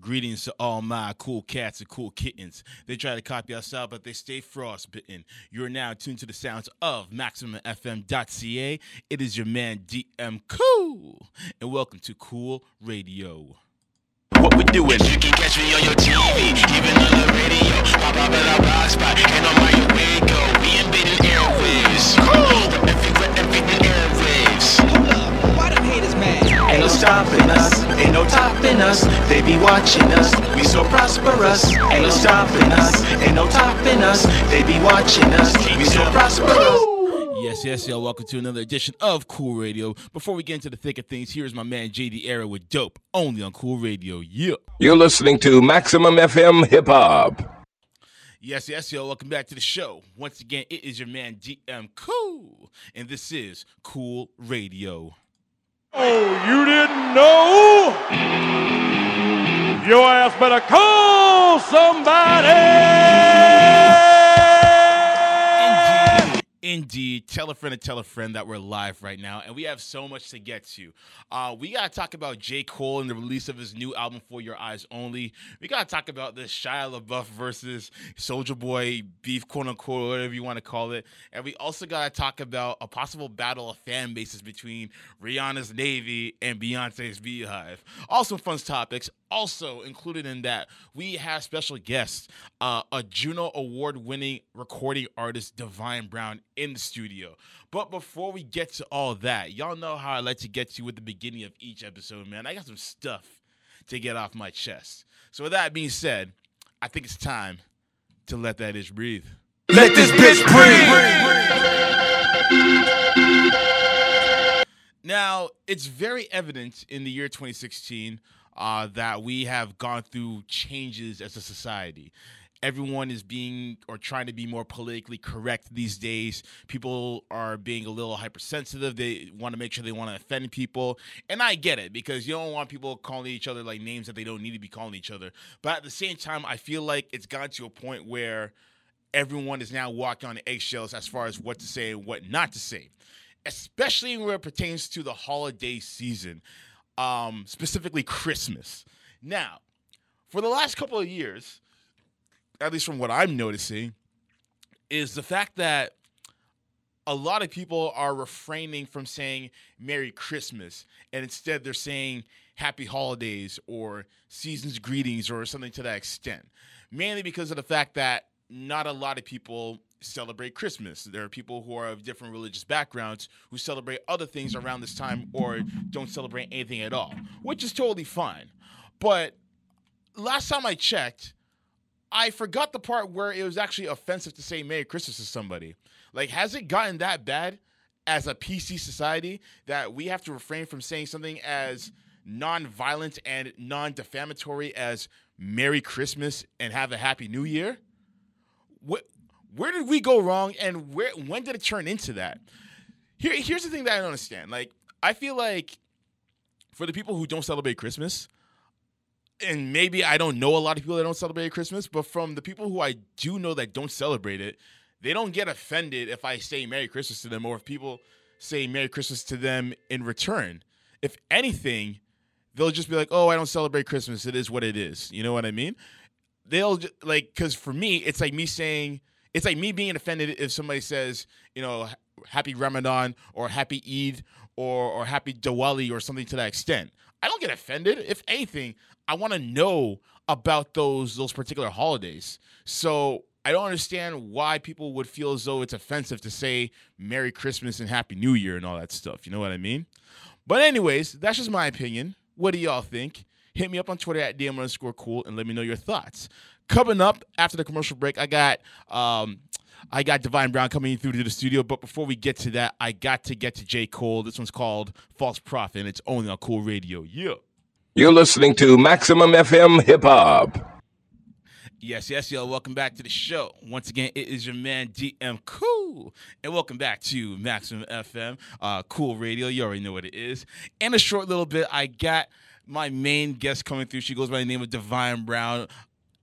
Greetings to all my cool cats and cool kittens. They try to copy us out, but they stay frostbitten. You are now tuned to the sounds of MaximumFM.ca. It is your man DM Cool, and welcome to Cool Radio. What we doing? You can catch me on your TV, even on the radio. Pop up at our rock spot, and on my way go. We invading airwaves. Cool. Everywhere, everything airwaves. Hold up, why them haters mad? Ain't no stopping us, ain't no topping us. They be watching us, we so prosperous. Ain't no stopping us, ain't no topping us. They be watching us, we so prosperous. Yes, yes, y'all. Welcome to another edition of Cool Radio. Before we get into the thick of things, here's my man JD Era with Dope, only on Cool Radio. Yeah. You're listening to Maximum FM Hip Hop. Yes, yes, yo. Welcome back to the show. Once again, it is your man DM Cool, and this is Cool Radio. Oh, you didn't know? Your ass better call somebody! Indeed, tell a friend and tell a friend that we're live right now, and we have so much to get to. Uh, we gotta talk about J. Cole and the release of his new album "For Your Eyes Only." We gotta talk about this Shia LaBeouf versus Soulja Boy beef, quote unquote, whatever you want to call it, and we also gotta talk about a possible battle of fan bases between Rihanna's Navy and Beyonce's Beehive. Also, fun topics. Also included in that, we have special guests, uh, a Juno Award-winning recording artist, Divine Brown, in the studio. But before we get to all that, y'all know how I like to get to with the beginning of each episode, man. I got some stuff to get off my chest. So with that being said, I think it's time to let that itch breathe. Let this bitch breathe. Now, it's very evident in the year 2016 uh, that we have gone through changes as a society. Everyone is being or trying to be more politically correct these days. People are being a little hypersensitive. They want to make sure they want to offend people. And I get it because you don't want people calling each other like names that they don't need to be calling each other. But at the same time, I feel like it's gotten to a point where everyone is now walking on eggshells as far as what to say and what not to say, especially where it pertains to the holiday season, um, specifically Christmas. Now, for the last couple of years, at least from what I'm noticing, is the fact that a lot of people are refraining from saying Merry Christmas and instead they're saying Happy Holidays or Season's Greetings or something to that extent. Mainly because of the fact that not a lot of people celebrate Christmas. There are people who are of different religious backgrounds who celebrate other things around this time or don't celebrate anything at all, which is totally fine. But last time I checked, I forgot the part where it was actually offensive to say Merry Christmas to somebody. Like, has it gotten that bad as a PC society that we have to refrain from saying something as non-violent and non-defamatory as Merry Christmas and have a Happy New Year? What, where did we go wrong, and where when did it turn into that? Here, here's the thing that I don't understand. Like, I feel like for the people who don't celebrate Christmas, and maybe I don't know a lot of people that don't celebrate Christmas, but from the people who I do know that don't celebrate it, they don't get offended if I say Merry Christmas to them or if people say Merry Christmas to them in return. If anything, they'll just be like, "Oh, I don't celebrate Christmas. It is what it is." You know what I mean? They'll like cuz for me, it's like me saying it's like me being offended if somebody says, you know, happy Ramadan or happy Eid or or happy Diwali or something to that extent. I don't get offended. If anything, I want to know about those those particular holidays. So I don't understand why people would feel as though it's offensive to say Merry Christmas and Happy New Year and all that stuff. You know what I mean? But anyways, that's just my opinion. What do y'all think? Hit me up on Twitter at DM underscore cool and let me know your thoughts. Coming up after the commercial break, I got um, I got Divine Brown coming through to the studio. But before we get to that, I got to get to J. Cole. This one's called False Prophet, and it's only on Cool Radio. Yeah. You're listening to Maximum FM Hip Hop. Yes, yes, y'all. Welcome back to the show. Once again, it is your man DM Cool, and welcome back to Maximum FM, uh, Cool Radio. You already know what it is. In a short little bit, I got my main guest coming through. She goes by the name of Divine Brown.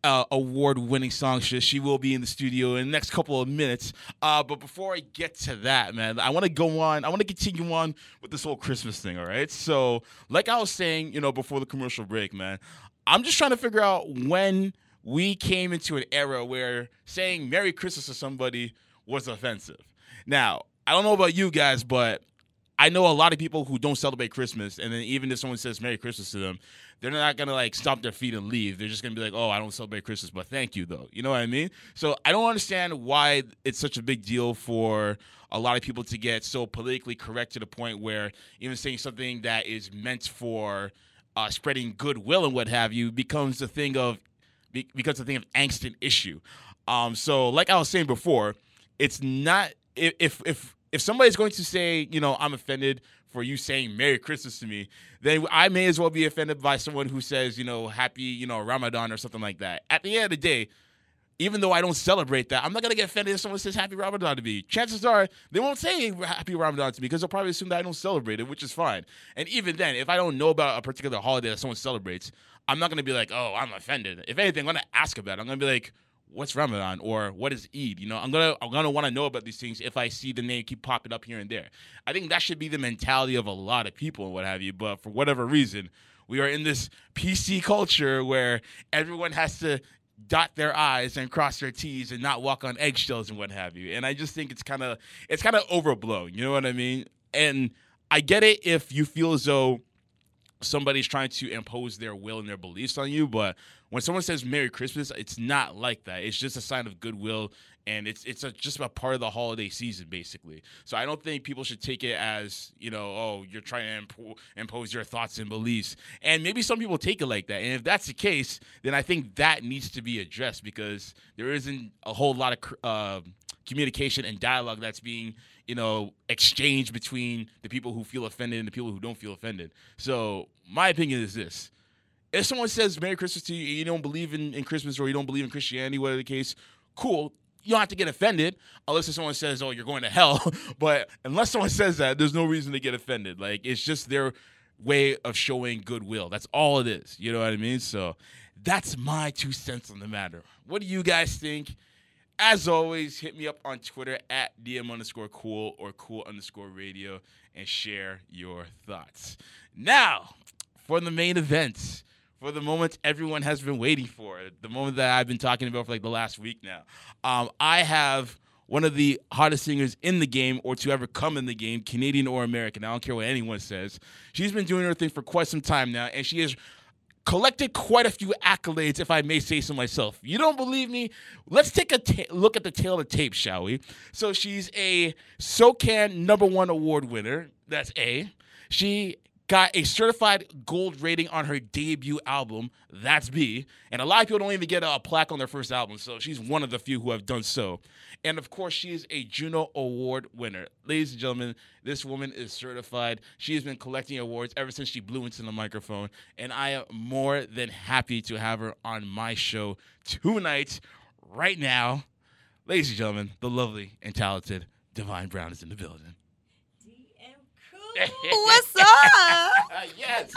Uh, award-winning songstress. She will be in the studio in the next couple of minutes. Uh, but before I get to that, man, I want to go on. I want to continue on with this whole Christmas thing. All right. So, like I was saying, you know, before the commercial break, man, I'm just trying to figure out when we came into an era where saying Merry Christmas to somebody was offensive. Now, I don't know about you guys, but I know a lot of people who don't celebrate Christmas, and then even if someone says Merry Christmas to them, they're not gonna like stomp their feet and leave. They're just gonna be like, "Oh, I don't celebrate Christmas, but thank you though." You know what I mean? So I don't understand why it's such a big deal for a lot of people to get so politically correct to the point where even saying something that is meant for uh, spreading goodwill and what have you becomes a thing of be- becomes a thing of angst and issue. Um, so like I was saying before, it's not if if if somebody's going to say, you know, I'm offended for you saying Merry Christmas to me, then I may as well be offended by someone who says, you know, Happy, you know, Ramadan or something like that. At the end of the day, even though I don't celebrate that, I'm not gonna get offended if someone says Happy Ramadan to me. Chances are they won't say Happy Ramadan to me because they'll probably assume that I don't celebrate it, which is fine. And even then, if I don't know about a particular holiday that someone celebrates, I'm not gonna be like, oh, I'm offended. If anything, I'm gonna ask about it. I'm gonna be like, what's Ramadan or what is Eid? You know, I'm gonna I'm gonna want to know about these things if I see the name keep popping up here and there. I think that should be the mentality of a lot of people and what have you. But for whatever reason, we are in this PC culture where everyone has to dot their i's and cross their t's and not walk on eggshells and what have you and i just think it's kind of it's kind of overblown you know what i mean and i get it if you feel as though somebody's trying to impose their will and their beliefs on you but when someone says merry christmas it's not like that. It's just a sign of goodwill and it's it's a, just a part of the holiday season basically. So i don't think people should take it as you know oh you're trying to impo- impose your thoughts and beliefs. And maybe some people take it like that. And if that's the case then i think that needs to be addressed because there isn't a whole lot of uh, communication and dialogue that's being you know exchanged between the people who feel offended and the people who don't feel offended. So my opinion is this if someone says merry christmas to you and you don't believe in, in christmas or you don't believe in christianity whatever the case cool. You don't have to get offended unless someone says oh you're going to hell. But unless someone says that there's no reason to get offended. Like it's just their way of showing goodwill. That's all it is. You know what i mean? So that's my two cents on the matter. What do you guys think? As always, hit me up on Twitter at DM underscore cool or cool underscore radio and share your thoughts. Now, for the main event, for the moment everyone has been waiting for, the moment that I've been talking about for like the last week now. Um, I have one of the hottest singers in the game or to ever come in the game, Canadian or American. I don't care what anyone says. She's been doing her thing for quite some time now, and she has collected quite a few accolades, if I may say so myself. You don't believe me? Let's take a ta- look at the tail of the tape, shall we? So she's a SOCAN number one award winner. That's A. She got a certified gold rating on her debut album. That's B. And a lot of people don't even get a plaque on their first album, so she's one of the few who have done so. And of course, she is a Juno Award winner. Ladies and gentlemen, this woman is certified. She has been collecting awards ever since she blew into the microphone, and I am more than happy to have her on my show tonight, right now. Ladies and gentlemen, the lovely and talented Divine Brown is in the building. What's up? Yes,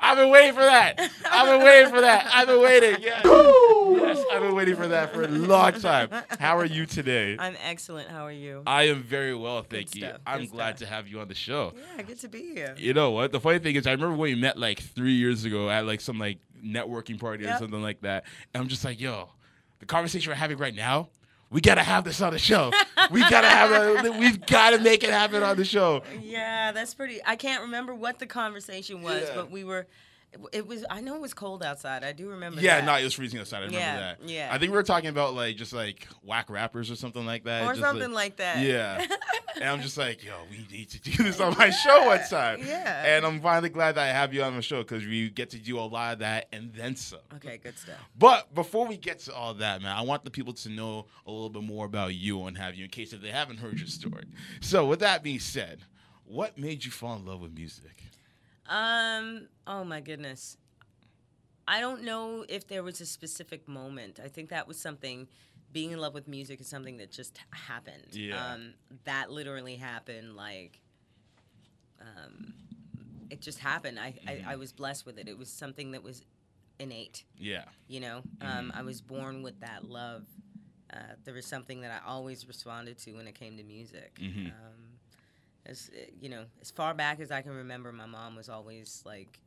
I've been waiting for that. I've been waiting for that. I've been waiting. Yes, yes, I've been waiting for that for a long time. How are you today? I'm excellent. How are you? I am very well, thank you. stuff, I'm good glad stuff. to have you on the show. yeah, good to be here. You know what? The funny thing is, I remember when we met like three years ago at like some like networking party or something like that, and I'm just like, yo, the conversation we're having right now. We gotta have this on the show. We gotta have it. We've gotta make it happen on the show. Yeah, that's pretty. I can't remember what the conversation was, Yeah. but we were. It was. I know it was cold outside. I do remember. Yeah, that. no, it was freezing outside. I remember Yeah, that. yeah. I think we were talking about like just like whack rappers or something like that. or just, something like that. Yeah. and I'm just like, yo, we need to do this on my show one time. Yeah. And I'm finally glad that I have you on the show because we get to do a lot of that and then some. Okay, good stuff. But before we get to all that, man, I want the people to know a little bit more about you and have you in case if they haven't heard your story. So with that being said, what made you fall in love with music? Um. Oh my goodness. I don't know if there was a specific moment. I think that was something. Being in love with music is something that just happened. Yeah. Um, that literally happened. Like. Um, it just happened. I, Mm-hmm. I I was blessed with it. It was something that was innate. Yeah. You know, um, I was born with that love. Uh, there was something that I always responded to when it came to music. Mhm. Um, as uh, you know, as far back as I can remember, my mom was always like,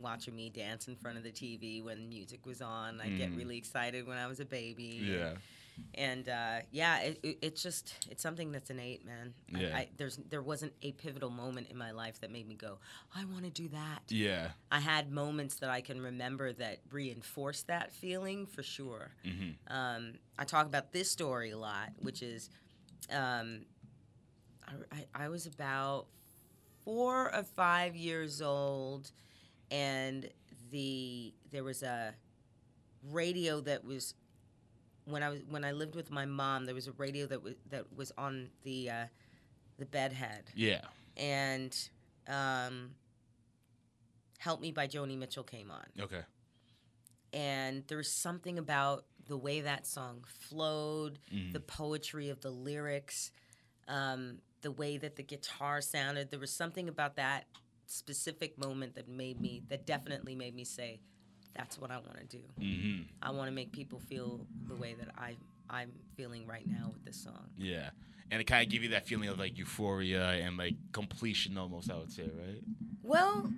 watching me dance in front of the TV when music was on. I get Mm. really excited when I was a baby. Yeah. and uh, yeah, it, it, it's just it's something that's innate, man. I- Yeah. I, there's there wasn't a pivotal moment in my life that made me go, I want to do that. Yeah. I had moments that I can remember that reinforced that feeling for sure. Mm-hmm. Um, I talk about this story a lot, which is um, I, I, I was about four or five years old, and the there was a radio that was when I was when I lived with my mom. There was a radio that was that was on the uh, the bedhead Yeah. and um, "Help Me" by Joni Mitchell came on, Okay. and there was something about the way that song flowed, Mhm. the poetry of the lyrics, um, the way that the guitar sounded. There was something about that specific moment that made me, that definitely made me say, "That's what I want to do. Mm-hmm. I want to make people feel the way that I I'm feeling right now with this song." Yeah. And it kind of give you that feeling of like euphoria and like completion almost, I would say, right? Well,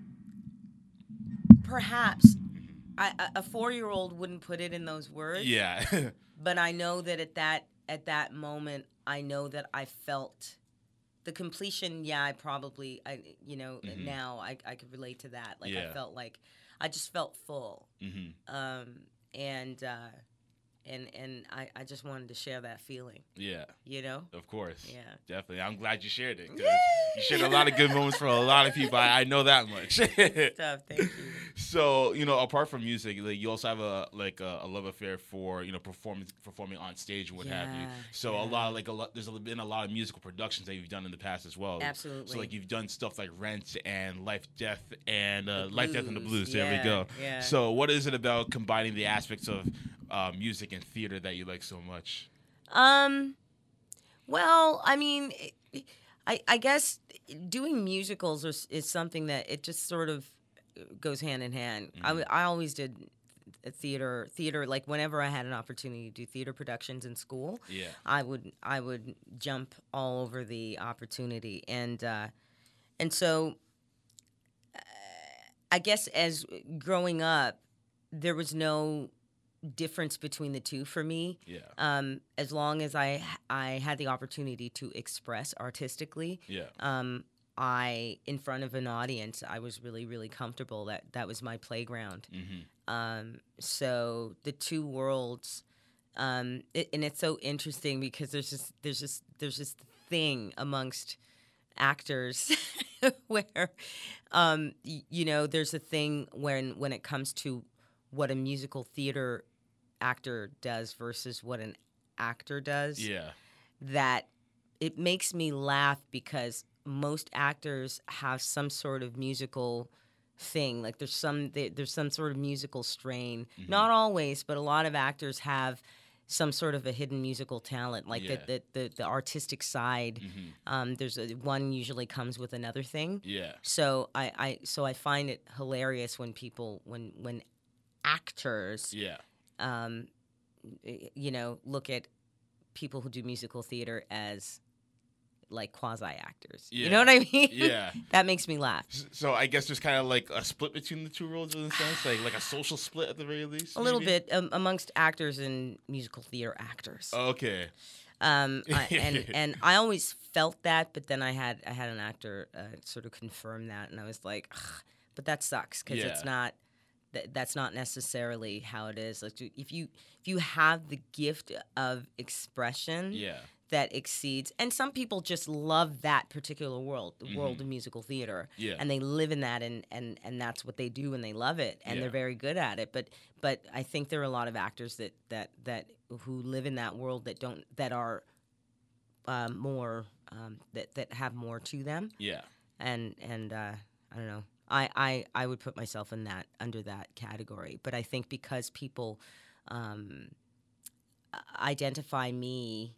perhaps I, a- a four-year-old wouldn't put it in those words. Yeah. But I know that at that at that moment, I know that I felt the completion. Yeah, I probably, I you know, Mhm. now I I could relate to that. Like Yeah. I felt like I just felt full, mm-hmm. um, and uh, and and I I just wanted to share that feeling. Yeah. You know. Of course. Yeah. Definitely. I'm glad you shared it. 'cause You shared a lot of good moments for a lot of people. I, I know that much. Tough. Thank you. So you know, apart from music, like you also have a like a, a love affair for you know performance performing on stage and what have you. Yeah, So a yeah. lot like a lot. There's been a lot of musical productions that you've done in the past as well. Absolutely. So like you've done stuff like Rent and Life, Death, and uh, Life, Death, and the Blues, Blues. There we go. yeah. So what is it about combining the aspects of uh, music and theater that you like so much? Um, well, I mean, it- I I guess doing musicals is, is something that it just sort of goes hand in hand. I always did theater theater like whenever I had an opportunity to do theater productions in school, Yeah. I would I would jump all over the opportunity and uh, and so uh, I guess as growing up, there was no difference between the two for me Yeah. um, as long as I I had the opportunity to express artistically, Yeah. um, I in front of an audience, I was really really comfortable. That that was my playground. Mm-hmm. Um, so the two worlds, um, it, and it's so interesting because there's just there's just there's this thing amongst actors where um, y- you know there's a thing when when it comes to what a musical theater actor does versus what an actor does Yeah. that it makes me laugh because most actors have some sort of musical thing like there's some there's some sort of musical strain Mm-hmm. not always but a lot of actors have some sort of a hidden musical talent like Yeah. the, the, the the artistic side Mm-hmm. um, there's a, one usually comes with another thing Yeah. so I, I so I find it hilarious when people when when actors Yeah. Um, you know, look at people who do musical theater as like quasi actors. You know what I mean? Yeah. that makes me laugh. So I guess there's kind of like a split between the two roles in a sense, like like a social split at the very least. A little bit um, amongst actors and musical theater actors. Okay. Um, I, and and I always felt that, but then I had I had an actor uh, sort of confirm that, and I was like, but that sucks because it's not. That, that's not necessarily how it is. Like if you if you have the gift of expression, Yeah. that exceeds and some people just love that particular world the world of musical theater Mm-hmm. Yeah. and they live in that and and and that's what they do and they love it and Yeah. they're very good at it but but i think there are a lot of actors that that that who live in that world that don't that are um, more um, that that have more to them Yeah. and and uh, I don't know. I, I I would put myself in that under that category, but I think because people um, identify me,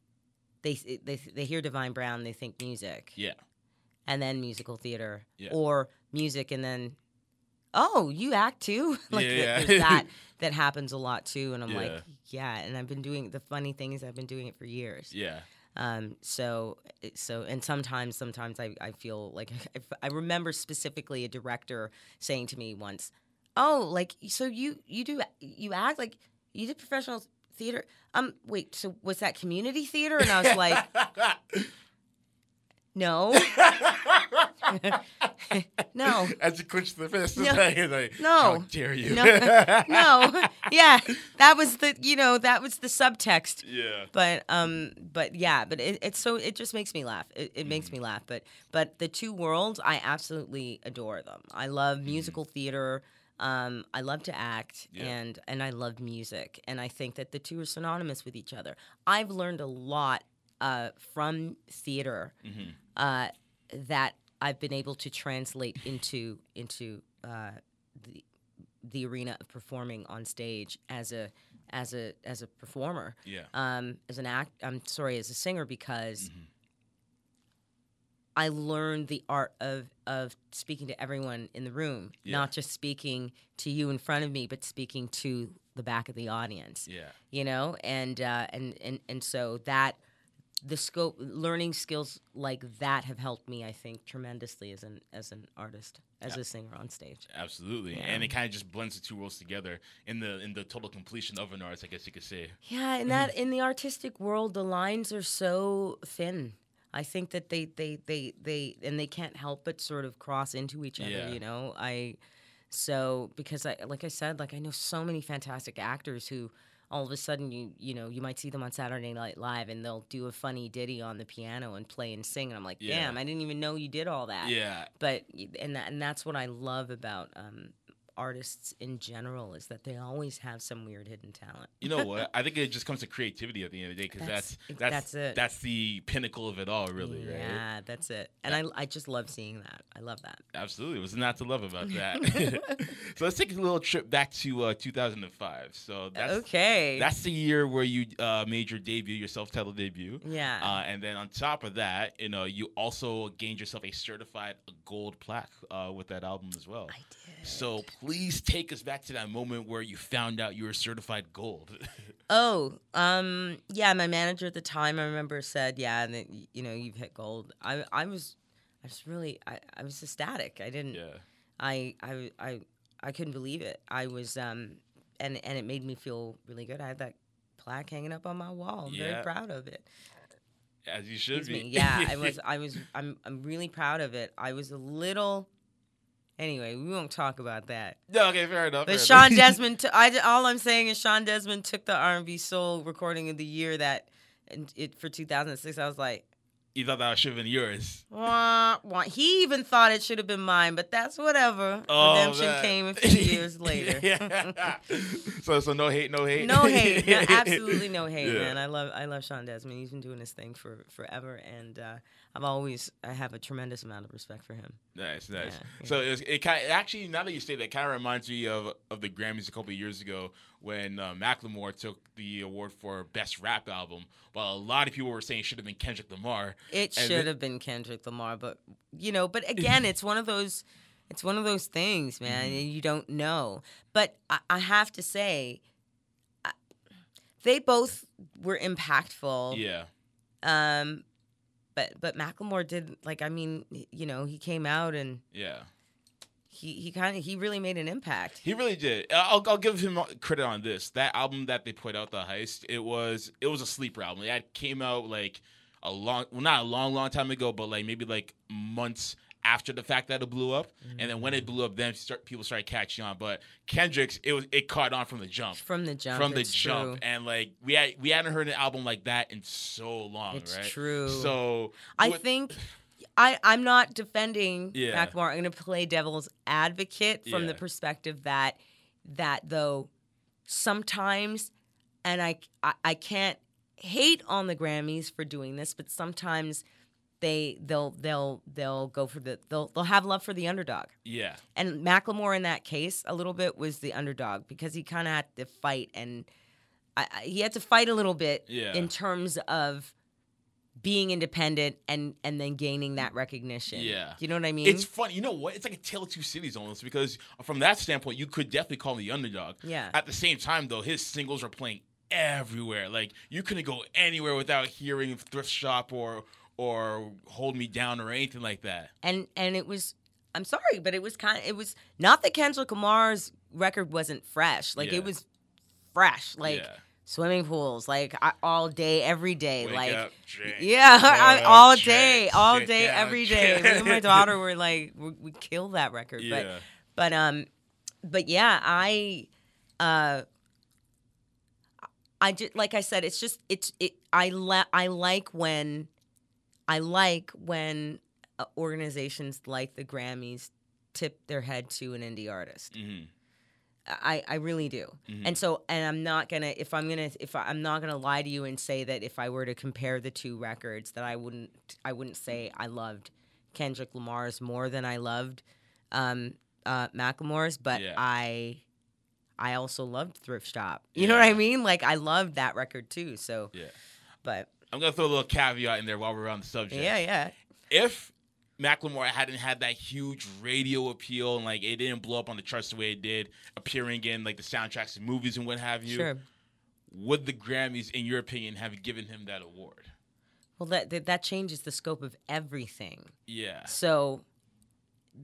they they they hear Divine Brown, they think music, Yeah. and then musical theater, Yeah. or music, and then oh, you act too. like Yeah, th- yeah. there's that that happens a lot too, and I'm Yeah. like, yeah, and I've been doing the funny thing is I've been doing it for years. Yeah. Um, so, so, and sometimes, sometimes I, I feel like I, I remember specifically a director saying to me once, oh, like so you you do you act like you did professional theater. Um, wait, so was that community theater? And I was like, no, no. As you clench the fist, No. like, like, No. how dare you? No, no, yeah, that was the you know that was the subtext. yeah. But um, but yeah, but it, it's so it just makes me laugh. It, it makes Mm-hmm. me laugh. But but the two worlds, I absolutely adore them. I love Mm-hmm. musical theater. Um, I love to act, Yeah. and and I love music, and I think that the two are synonymous with each other. I've learned a lot uh, from theater Mm-hmm. uh, that I've been able to translate into into uh, the the arena of performing on stage as a as a as a performer Yeah. um, as an act. I'm sorry, as a singer because Mm-hmm. I learned the art of of speaking to everyone in the room, Yeah. not just speaking to you in front of me, but speaking to the back of the audience. Yeah. You know, and uh, and and and so that the scope learning skills like that have helped me i think tremendously as an as an artist as a singer on stage Absolutely. Yeah. And it kind of just blends the two worlds together in the in the total completion of an artist, I guess you could say. Yeah, and that in the artistic world, the lines are so thin. I think that they they they they and they can't help but sort of cross into each other. Yeah. You know, I so because I like I said, like I know so many fantastic actors who all of a sudden you you know you might see them on Saturday Night Live and they'll do a funny ditty on the piano and play and sing and I'm like, Yeah. damn, I didn't even know you did all that. Yeah. But and that, and that's what I love about um, artists in general is that they always have some weird hidden talent. You know what? I think it just comes to creativity at the end of the day because that's That's- that's that's it. that's the pinnacle of it all, really, right? Yeah, that's it. And I, I just love seeing that. I love that. Absolutely. What's not to love about that? so let's take a little trip back to uh, 2005. So that's okay. that's the year where you uh, made your debut, your self-titled debut. yeah. Uh, and then on top of that, you know, you also gained yourself a certified gold plaque uh, with that album as well. I did. So please take us back to that moment where you found out you were certified gold. Oh, um, yeah. My manager at the time, I remember, said, "Yeah, and then, you know, you've hit gold." I, I was, I was really, I, I was ecstatic. I didn't, yeah. I, I, I, I couldn't believe it. I was, um, and and it made me feel really good. I had that plaque hanging up on my wall. I'm Yeah. very proud of it. As you should Excuse be. me. Yeah, I was, I was, I'm, I'm really proud of it. I was a little. Anyway, we won't talk about that. no, okay, fair enough. But fair Shawn enough. Desman, t- I, all I'm saying is Shawn Desman took the R&B soul recording of the year that, and it for 2006. I was like, you thought that should have been yours. wah, wah. he even thought it should have been mine, but that's whatever. Oh, Redemption man. came a few years later. Yeah. so, so no hate, no hate. no hate, no, absolutely no hate, Yeah. man. I love, I love Shawn Desman. He's been doing his thing for forever, and uh, I've always, I have a tremendous amount of respect for him. Nice, nice. Yeah, So it, was, it kind actually now that you say that, kind of reminds me of of the Grammys a couple of years ago when uh, Macklemore took the award for best rap album, while a lot of people were saying it should have been Kendrick Lamar. It And should have been Kendrick Lamar, but you know, but again, it's one of those, it's one of those things, man. Mm-hmm. and You don't know, but I, I have to say, I, they both were impactful. Yeah, Um, but but Macklemore did like I mean, you know, he came out and yeah. he he kind of he really made an impact. He really did. I'll, I'll give him credit on this. That album that they put out, the heist, it was it was a sleeper album. It came out like a long, well, not a long, long time ago, but like maybe like months after the fact that it blew up. And then when it mm-hmm. blew up, then start, people started catching on. But Kendrick's, it was it caught on from the jump. From the jump, From the jump, true. and like we had we hadn't heard an album like that in so long, It's right? true. So I what- think I I'm not defending Yeah. Macklemore. I'm going to play devil's advocate from the perspective that that though sometimes, and I, I I can't hate on the Grammys for doing this, but sometimes they they'll they'll they'll go for the they'll they'll have love for the underdog. yeah, And Macklemore in that case a little bit was the underdog because he kind of had to fight and I, I, he had to fight a little bit Yeah. in terms of being independent and and then gaining that recognition. Yeah. you know what I mean? It's funny, you know what? It's like a tale of two cities almost because from that standpoint, you could definitely call him the underdog. Yeah. At the same time, though, his singles are playing everywhere. Like you couldn't go anywhere without hearing Thrift Shop or or Hold Me Down or anything like that. and and it was I'm sorry, but it was kind of it was not that Kendrick Lamar's record wasn't fresh. Like Yeah. it was fresh. Like Yeah. swimming pools, like I, all day, every day. Wake like up, yeah, I, all drink, day, all day, down, every day. Me and my daughter were like, we, we killed that record. But Yeah. but um, but yeah, I uh. I just like I said, it's just it's it. I la- I like when, I like when uh, organizations like the Grammys tip their head to an indie artist. Mhm. I, I really do. Mhm. And so and I'm not gonna if I'm gonna if I, I'm not gonna lie to you and say that if I were to compare the two records that I wouldn't I wouldn't say I loved Kendrick Lamar's more than I loved um, uh, Macklemore's, but Yeah. I I also loved Thrift Shop. You know what I mean? Like I loved that record too. So Yeah. but I'm gonna throw a little caveat in there while we're on the subject. yeah, yeah. If Macklemore hadn't had that huge radio appeal and like it didn't blow up on the charts the way it did, appearing in like the soundtracks of movies and what have you, Sure. would the Grammys, in your opinion, have given him that award? Well, that, that that changes the scope of everything. Yeah. So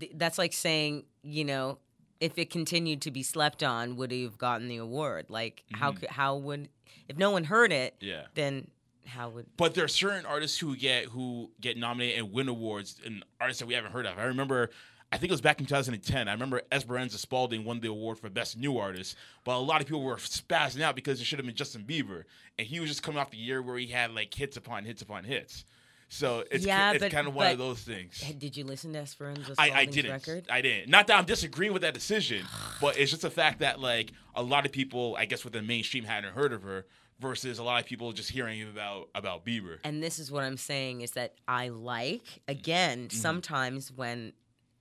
th- that's like saying, you know, if it continued to be slept on, would he have gotten the award? Like, how Mhm. could how would if no one heard it, Yeah. then how would But there are certain artists who get who get nominated and win awards, and artists that we haven't heard of. I remember, I think it was back in 2010. I remember Esperanza Spalding won the award for best new artist, but a lot of people were spazzing out because it should have been Justin Bieber, and he was just coming off the year where he had like hits upon hits upon hits. So it's Yeah, it's but- kind of one of those things. Did you listen to Esperanza I, I Spalding's didn't. record? I didn't. Not that I'm disagreeing with that decision, but it's just the fact that like a lot of people, I guess, with the mainstream hadn't heard of her, versus a lot of people just hearing about about Bieber. and this is what I'm saying is that I like again Mm-hmm. sometimes when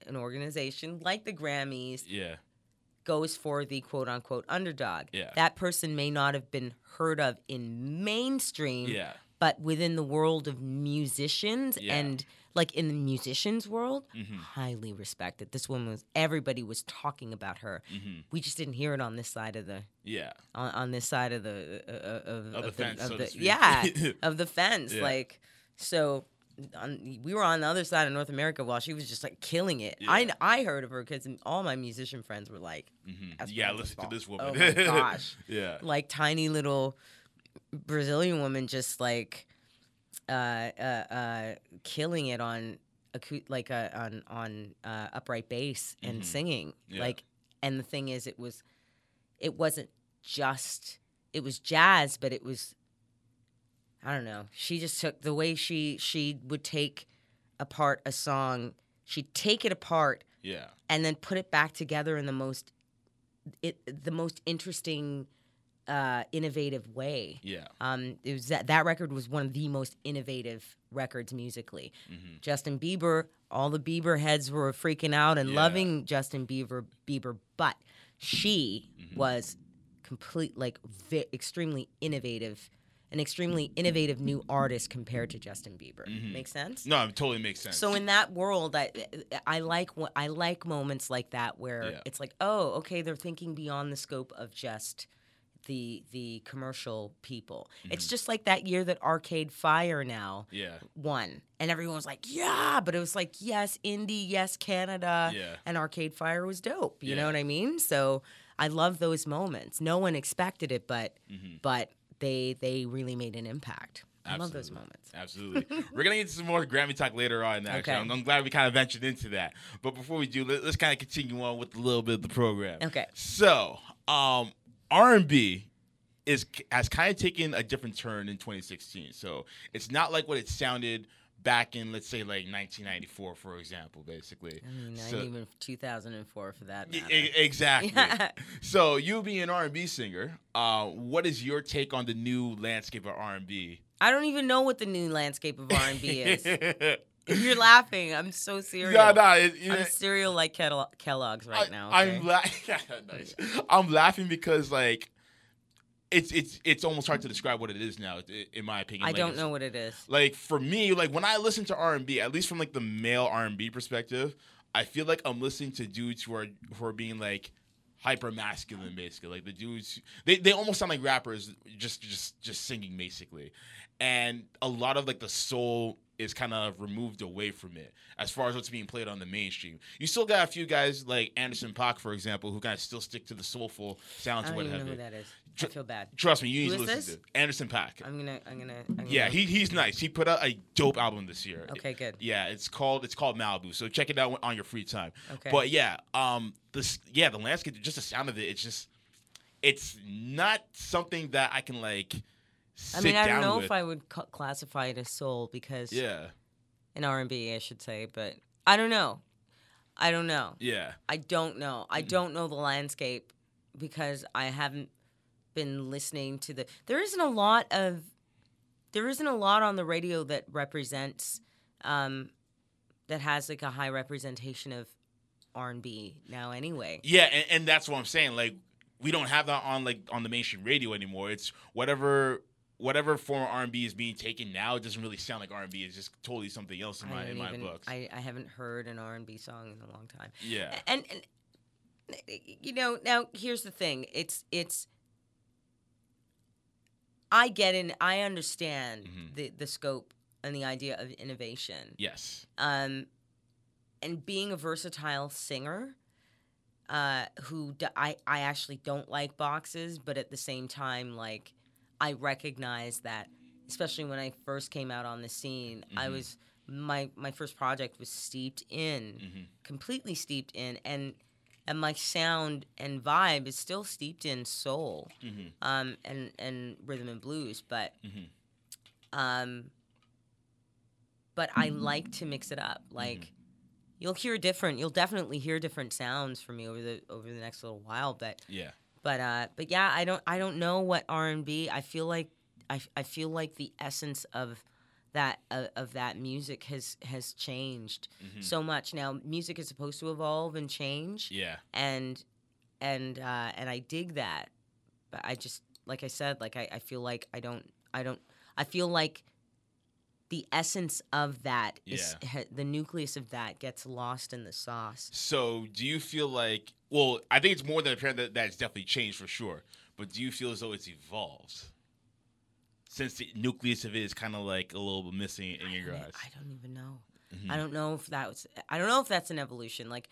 an organization like the Grammys Yeah. goes for the quote unquote underdog. Yeah. That person may not have been heard of in mainstream, Yeah. but within the world of musicians Yeah. and like in the musicians world, Mhm. highly respected. This woman was everybody was talking about her. Mhm. We just didn't hear it on this side of the Yeah. on, on this side of the uh, of, Of the fence, so to the- yeah of the fence Yeah. like so on, we were on the other side of North America while she was just like killing it. I Yeah. I heard of her because all my musician friends were like, Mhm. Yeah, listen to this woman. Oh my gosh, yeah. like tiny little Brazilian woman just like uh uh uh killing it on like uh, on on uh, upright bass and Mhm. singing Yeah. like and the thing is it was it wasn't just it was jazz but it was I don't know she just took the way she she would take apart a song she'd take it apart Yeah. and then put it back together in the most it the most interesting uh innovative way Yeah. um it was that that record was one of the most innovative records musically Mhm. justin bieber all the bieber heads were freaking out and Yeah. loving justin bieber bieber but she Mhm. was complete like vi- extremely innovative an extremely innovative new artist compared to justin bieber Mhm. make sense No, it totally makes sense. so in that world, I I like I like moments like that where Yeah. it's like, oh, okay, they're thinking beyond the scope of just the the commercial people. It's Mm-hmm. just like that year that Arcade Fire now yeah. won, and everyone was like, yeah, but it was like, yes, indie, yes, Canada, Yeah. and Arcade Fire was dope. You Yeah. know what I mean? So I love those moments. No one expected it, but Mhm. but they they really made an impact. I love those moments. Absolutely. We're gonna get to some more Grammy talk later on. Actually, Okay. I'm, I'm glad we kind of ventured into that. But before we do, let, us kind of continue on with a little bit of the program. Okay. So, um, R&B is has kind of taken a different turn in 2016. So it's not like what it sounded back in, let's say, like 1994, for example. Basically. I mean, So- not even 2004 for that matter. e- exactly. Yeah. So you being an R&B singer, uh, what is your take on the new landscape of R&B? I don't even know what the new landscape of R&B is. You're laughing. I'm so serious. Yeah, no, it, know, I'm cereal like Kellogg- Kellogg's right I, now. I'm okay? la- nice. I'm laughing because like it's it's it's almost hard to describe what it is now, in my opinion. I Like, don't know what it is. Like for me, like when I listen to R and B, at least from like the male R and B perspective, I feel like I'm listening to dudes who are who are being like hyper masculine, basically. Like the dudes, they they almost sound like rappers, just just just singing basically. And a lot of like the soul is kind of removed away from it as far as what's being played on the mainstream. You still got a few guys like Anderson Paak, for example, who kind of still stick to the soulful sounds I don't even know who that is. I feel bad. Trust me, you need Who to listen this? to it. Anderson Paak. I'm gonna. I'm gonna. I'm gonna Yeah, he he's nice. He put out a dope album this year. Okay, good. Yeah, it's called it's called Malibu. So check it out on your free time. Okay. But yeah, um, this yeah the landscape, just the sound of it, it's just it's not something that I can like. I mean, I don't know with. if I would classify it as soul because Yeah, an R&B, I should say, but I don't know. I don't know. yeah, I don't know. I don't know the landscape because I haven't been listening to the. There isn't a lot of. There isn't a lot on the radio that represents, um, that has like a high representation of R and B now. Anyway, yeah, and, and that's what I'm saying. Like we don't have that on like on the mainstream radio anymore. It's whatever. Whatever form of R&B is being taken now, it doesn't really sound like R&B. It's just totally something else in I my in my even. books. I, I haven't heard an R and B song in a long time. yeah, and, and you know now here's the thing it's it's i get in i understand Mhm. the the scope and the idea of innovation yes, um and being a versatile singer uh who d- I, I actually don't like boxes but at the same time like i recognize that especially when i first came out on the scene i Mhm. was my my first project was steeped in hmm completely steeped in and and my sound and vibe is still steeped in soul hmm um and and rhythm and blues but Mhm. um but I like to mix it up. Like you'll hear different you'll definitely hear different sounds from me over the over the next little while but yeah, but uh but yeah I don't I don't know what R&B I feel like I, I feel like the essence of that uh, of that music has has changed Mhm. so much. Now music is supposed to evolve and change yeah, and and uh and i dig that. But i just like i said like i, I feel like i don't i don't i feel like the essence of that is ha, the nucleus of that gets lost in the sauce So, do you feel like? Well, I think it's more than apparent that that's definitely changed for sure. But do you feel as though it's evolved since the nucleus of it is kind of like a little bit missing in your eyes? I don't even know Mhm. i don't know if that was i don't know if that's an evolution like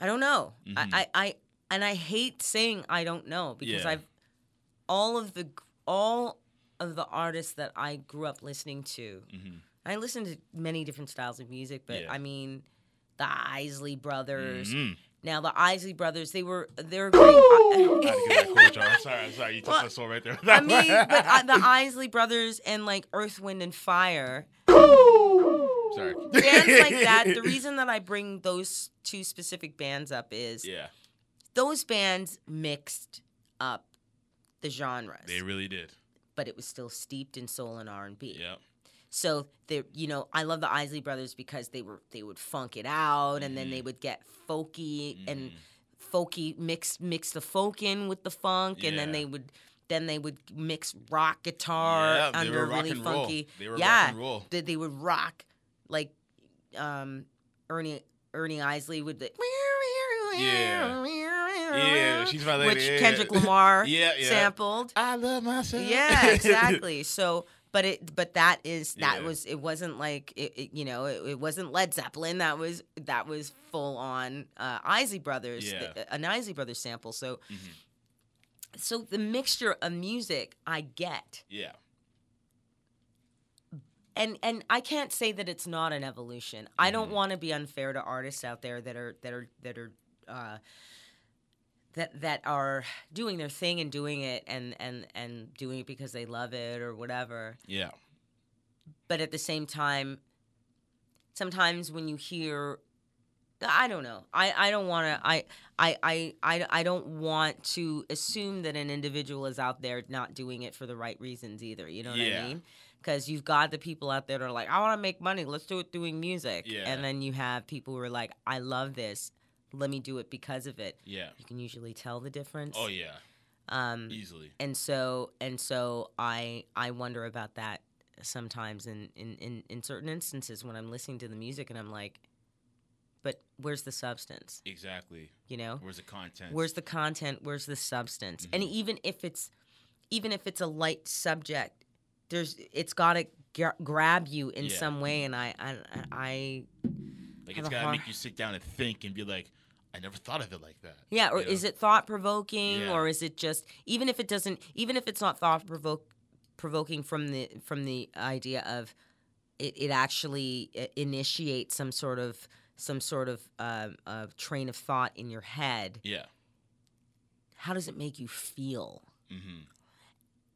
i don't know Mhm. I, I i and i hate saying i don't know because Yeah. i've all of the all of the artists that i grew up listening to Mhm. I listen to many different styles of music, but Yeah. I mean, the Isley Brothers. Mhm. Now, the Isley Brothers, they were they're great. I had to get that quote, John. I'm sorry, I'm sorry. You touched Well, my soul right there. I mean, but uh, the Isley Brothers and like Earth, Wind, and Fire, sorry. bands like that. The reason that I bring those two specific bands up is yeah, those bands mixed up the genres, they really did. But it was still steeped in soul and R and B. Yeah, So they, you know, I love the Isley Brothers because they were they would funk it out, and then they Mhm. would get folky and Mhm. folky mix mix the folk in with the funk, and then they would then they would mix rock guitar Yeah, they under rock really and roll. funky. They were yeah, rock and roll. They, they would rock like um Ernie Ernie Isley would the Yeah. Yeah, she's my lady. which yeah. Kendrick Lamar Yeah, yeah. sampled. I love myself. Yeah, exactly. So, but it, but that is that Yeah. was it wasn't like it, it you know it, it wasn't Led Zeppelin. That was that was full on uh, Isley Brothers, Yeah. uh, an Isley Brothers sample. So, Mhm. so the mixture of music I get, Yeah. and and I can't say that it's not an evolution. I don't Mhm. want to be unfair to artists out there that are that are that are. Uh, that that are doing their thing and doing it and and and doing it because they love it or whatever. Yeah. but at the same time sometimes when you hear i don't know i, I don't want to I, I i i i don't want to assume that an individual is out there not doing it for the right reasons either you know what Yeah. i mean because you've got the people out there that are like i want to make money let's do it doing music Yeah. and then you have people who are like i love this let me do it because of it Yeah. you can usually tell the difference Oh yeah. um Easily. and so and so i i wonder about that sometimes in in in, in certain instances when i'm listening to the music and i'm like but where's the substance Exactly. you know Where's the content? where's the content where's the substance and Mhm. even if it's even if it's a light subject there's it's got to gra- grab you in Yeah. some way, and I I I Like have it's a gotta hard- make you sit down and think and be like, I never thought of it like that. Yeah, or you know? is it thought provoking, Yeah. or is it just even if it doesn't, even if it's not thought provoke provoking from the from the idea of it, it actually initiates some sort of some sort of um uh, train of thought in your head. Yeah. How does it make you feel? Mm-hmm.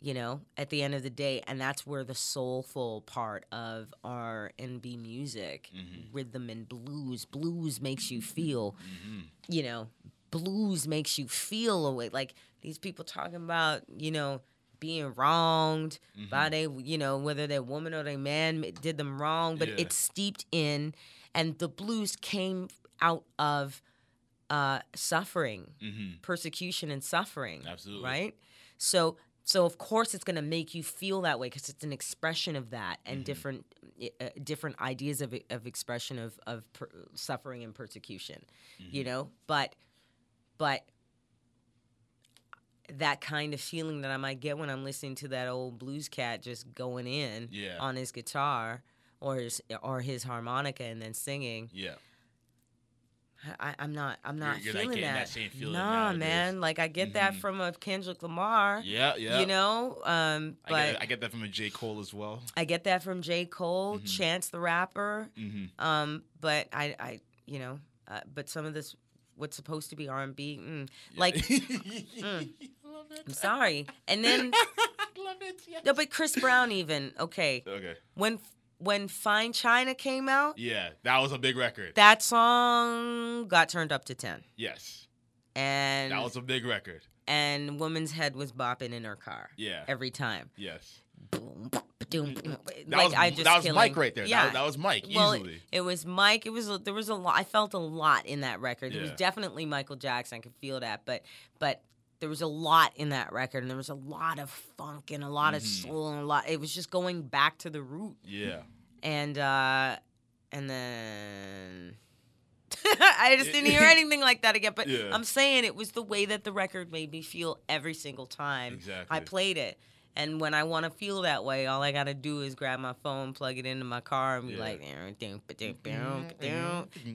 You know, at the end of the day, and that's where the soulful part of R and B music, Mhm. rhythm and blues. Blues makes you feel Mm-hmm. you know, blues makes you feel a way. Like these people talking about, you know, being wronged Mm-hmm. by they, you know, whether their woman or their man did them wrong, but Yeah. it's steeped in, and the blues came out of uh, suffering, Mm-hmm. persecution, and suffering. Absolutely. Right. So, so of course it's going to make you feel that way because it's an expression of that and Mm-hmm. different, uh, different ideas of of expression of of per- suffering and persecution Mm-hmm. you know but but that kind of feeling that i might get when i'm listening to that old blues cat just going in Yeah. on his guitar or his or his harmonica and then singing Yeah. I, I'm not. I'm not you're not feeling getting that. that same feeling nah, man. Like I get that Mhm. from a Kendrick Lamar. Yeah. Yeah. You know. Um, I but get, I get that from a J. Cole as well. I get that from J. Cole, Mhm. Chance the Rapper. Mm-hmm. Um, but I, I, you know, uh, but some of this, what's supposed to be R and B, mm, like mm. I'm sorry. And then love it. Yeah. no, but Chris Brown even okay Okay. when when Fine China came out, Yeah, that was a big record. that song got turned up to ten, yes, and that was a big record. and woman's head was bopping in her car Yeah. every time. Yes. Boom, ba-doom, boom. That like was, I just that was killing- Mike right there. Yeah, That, that was Mike well, easily. It was Mike. It was there was a lot. I felt a lot in that record. It was definitely Michael Jackson. I could feel that, but but there was a lot in that record, and there was a lot of funk and a lot of Mhm. soul and a lot. It was just going back to the root, yeah. and uh and then. I just didn't hear anything like that again. But Yeah. I'm saying it was the way that the record made me feel every single time I played it. And when I want to feel that way, all I gotta do is grab my phone, plug it into my car, and be Yeah. like,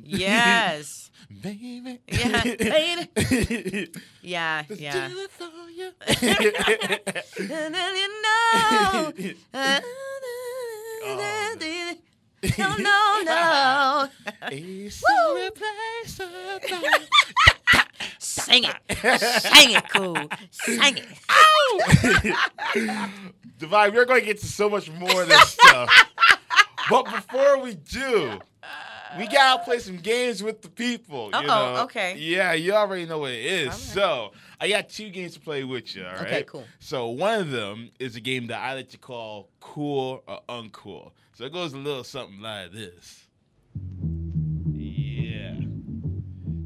yes, Baby. Yeah, baby. yeah, yeah. do it for you. And then you know. No, no, no. It's irreplaceable. Sing it. Sing it, cool. Sing it. Divine, we're going to get to so much more of this stuff. but before we do, we got to play some games with the people. You know? okay. Yeah, you already know what it is. Right. So I got two games to play with you, all right? Okay, cool. So one of them is a game that I like to call cool or uncool. So it goes a little something like this.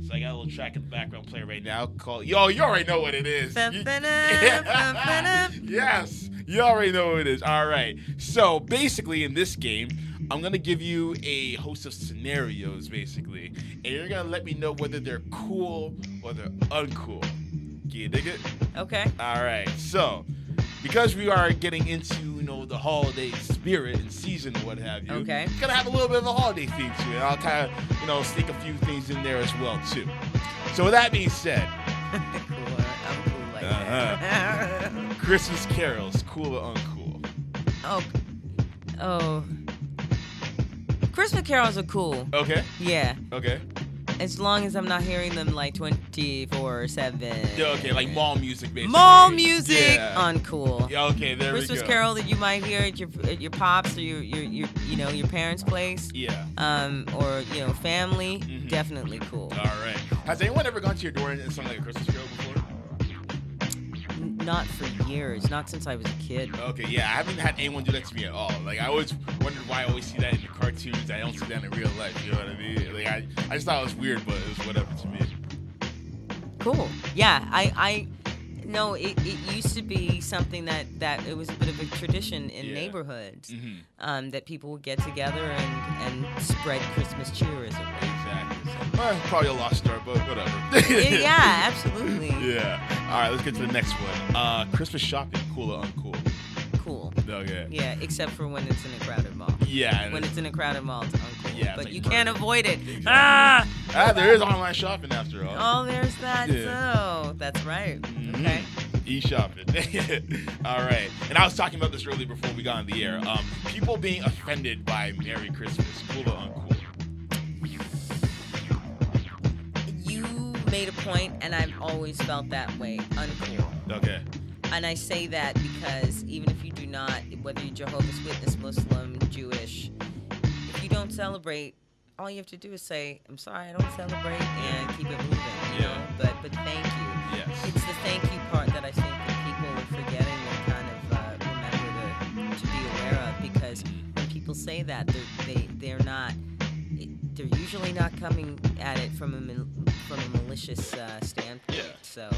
So I got a little track in the background playing right now called Yo, you already know what it is. You- yes, you already know what it is. All right. So basically, in this game, I'm gonna give you a host of scenarios, basically, and you're gonna let me know whether they're cool or they're uncool. Can you dig it? Okay. All right. So, because we are getting into you know the holiday spirit and season, and what have you, Okay. gonna have a little bit of a holiday theme to it. I'll kind of you know sneak a few things in there as well too. So with that being said, cool. I'm cool like Uh-huh. that. Christmas carols, cool or uncool? oh. Oh. Christmas carols are cool. Okay. Yeah. Okay. As long as I'm not hearing them like 24 7. Yeah, okay, like mall music, basically. Mall music, Yeah. uncool. Yeah, okay, there Christmas we go. carol that you might hear at your at your pops or your your, your you know your parents' place, Yeah. um, or you know family, Mhm. definitely cool. All right. Has anyone ever gone to your door and sung like a Christmas carol before? Not for years, not since I was a kid. Okay, yeah, I haven't had anyone do that to me at all. Like, I always wondered why I always see that in the cartoons. I don't see that in real life. You know what I mean? Like, I, I just thought it was weird, but it was whatever to me. Cool. Yeah, I I no, it, it used to be something that that it was a bit of a tradition in Yeah. neighborhoods, Mm-hmm. um, that people would get together and and spread Christmas cheerism. Exactly. Well, probably a lost start, but whatever. yeah, yeah, absolutely. Yeah. All right, let's get to the next one. Uh, Christmas shopping, cool or uncool? cool. Okay. Yeah, except for when it's in a crowded mall. Yeah. When it's in a crowded mall, it's uncool. Yeah, but like you can't avoid it. Exactly. Ah! ah, there is online shopping after all. Oh, there's that Yeah. too. That's right. Mhm. Okay. E-shopping. All right. And I was talking about this earlier before we got on the air. Um, people being offended by Merry Christmas, cool or uncool? Made a point, and I've always felt that way. Uncool. Okay. And I say that because even if you do not, whether you're Jehovah's Witness, Muslim, Jewish, if you don't celebrate, all you have to do is say, "I'm sorry, I don't celebrate," and keep it moving. You Yeah. know. But but thank you. Yes. It's the thank you part that I think that people are forgetting and kind of uh, remember to, to be aware of because when people say that, they're, they they're not. They're usually not coming at it from a from a malicious uh, standpoint. Yeah. So,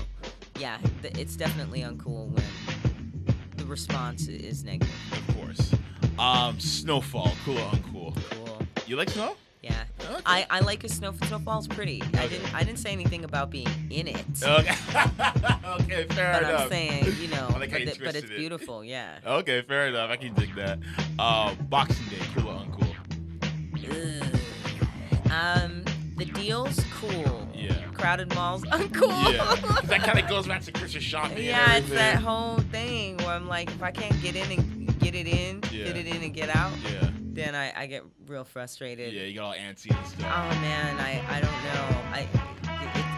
yeah, th- it's definitely uncool when the response is negative. Of course. Um, snowfall, cool or uncool? Cool. You like snow? Yeah. Okay. I, I like a snow snowfall's pretty. I didn't I didn't say anything about being in it. Okay. okay, fair enough. but enough. I'm saying, you know, I like but, it- but it's it. beautiful, yeah. Okay, fair enough. I can dig that. Uh, Boxing Day, cool or uncool? Ugh. Um, the deal's cool. Yeah. Crowded malls, uncool. Yeah. that kind of goes back to Christmas shopping. and yeah, it's that whole thing where I'm like, if I can't get in and get it in, Yeah. fit it in and get out, Yeah. then I, I get real frustrated. Yeah, you got all antsy and stuff. Oh man, I, I don't know. I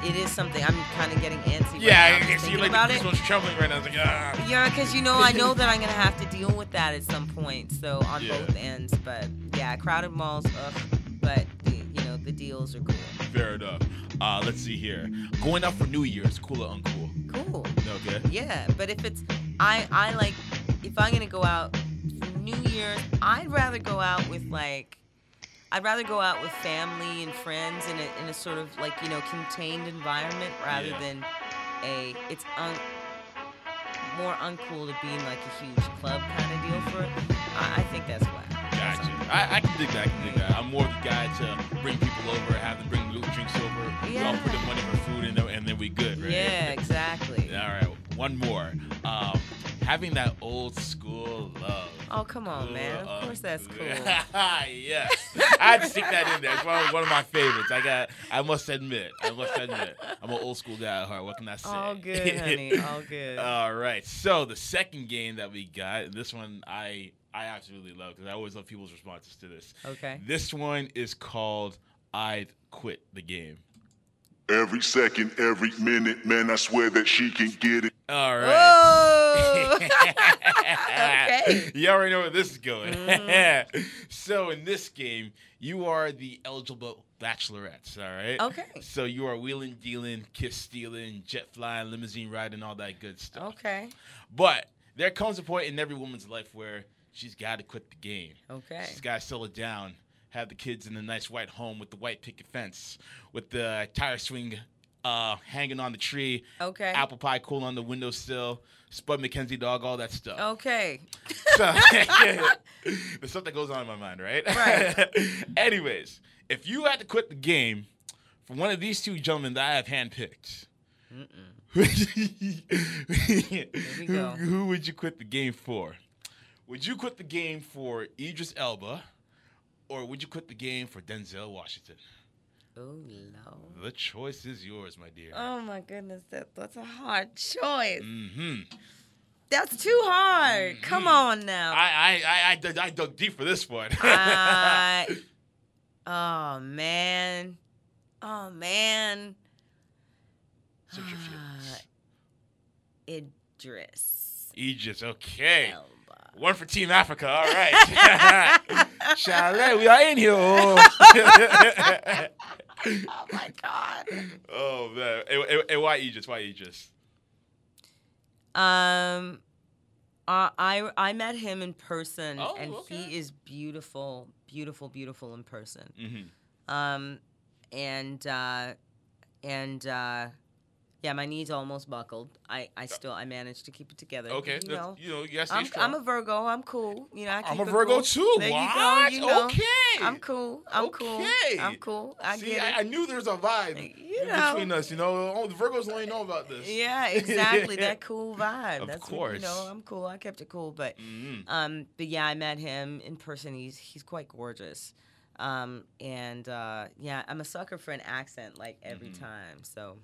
it, it is something I'm kind of getting antsy. right yeah, now I can like about the it. Christmas trembling right now. It's like, ah. Yeah, because you know I know that I'm gonna have to deal with that at some point. So on Yeah. both ends, but yeah, crowded malls, ugh. But the, you know the deals are cool. Fair enough. Uh, let's see here. Going out for New Year's, cool or uncool? Cool. Okay. Yeah, but if it's I I like if I'm gonna go out for New Year's, I'd rather go out with like I'd rather go out with family and friends in a in a sort of like you know contained environment rather Yeah. than a it's un more uncool to be in like a huge club kind of deal for it. I, I think that's why. Gotcha. I, I can dig that. I can dig that. I'm more the guy to bring people over, have them bring little drinks over. We all put the money for food there, and then we good, right? Yeah, exactly. All right. One more. Um, having that old school love. Oh come on, man! Of course that's cool. yes. I had to stick that in there. It's one of, one of my favorites. I got. I must admit. I must admit. I'm an old school guy at heart. What can I say? All good, honey. All good. All right. So the second game that we got, this one I I absolutely love because I always love people's responses to this. Okay. This one is called "I'd Quit the Game." Every second, every minute, man, I swear that she can get it. All right. Whoa! okay. You already know where this is going. Mhm. so in this game, you are the eligible bachelorettes. All right. Okay. So you are wheeling, dealing, kiss stealing, jet flying, limousine riding, all that good stuff. Okay. But there comes a point in every woman's life where she's got to quit the game. Okay. She's got to settle down, have the kids in a nice white home with the white picket fence, with the tire swing uh, hanging on the tree, Okay. apple pie cool on the windowsill, Spud McKenzie dog, all that stuff. Okay. So, there's something goes on in my mind, right? Right. Anyways, if you had to quit the game for one of these two gentlemen that I have handpicked, who, who would you quit the game for? Would you quit the game for Idris Elba, or would you quit the game for Denzel Washington? Oh no. The choice is yours, my dear. Oh my goodness, that that's a hard choice. hmm That's too hard. Come on now. I, I, I, I, dug- I dug deep for this one. I. Oh man. Oh man. Search your feelings. Idris Idris, okay. Elba. One for Team Africa. All right. Chalet, we are in here. oh my god. Oh man. Hey, hey, hey, why Idris? Why Idris? Um, uh, I I met him in person, Oh, and okay. he is beautiful, beautiful, beautiful in person. Mm-hmm. Um, and uh, and uh, Yeah, my knees almost buckled. I, I still I managed to keep it together. Okay, you know. you know, gotta I'm. I'm a Virgo. I'm cool. You know, I I'm a Virgo cool. too. There what? you go. You know. Okay. I'm cool. I'm cool. I'm cool. I See, get I, it. I knew there's a vibe You know. between us. You know, oh, the Virgos only know about this. Yeah, exactly. that cool vibe. Of That's What, course. you know, I'm cool. I kept it cool, but Mhm. um, but yeah, I met him in person. He's he's quite gorgeous. Um, and uh, yeah, I'm a sucker for an accent like every Mm-hmm. time. So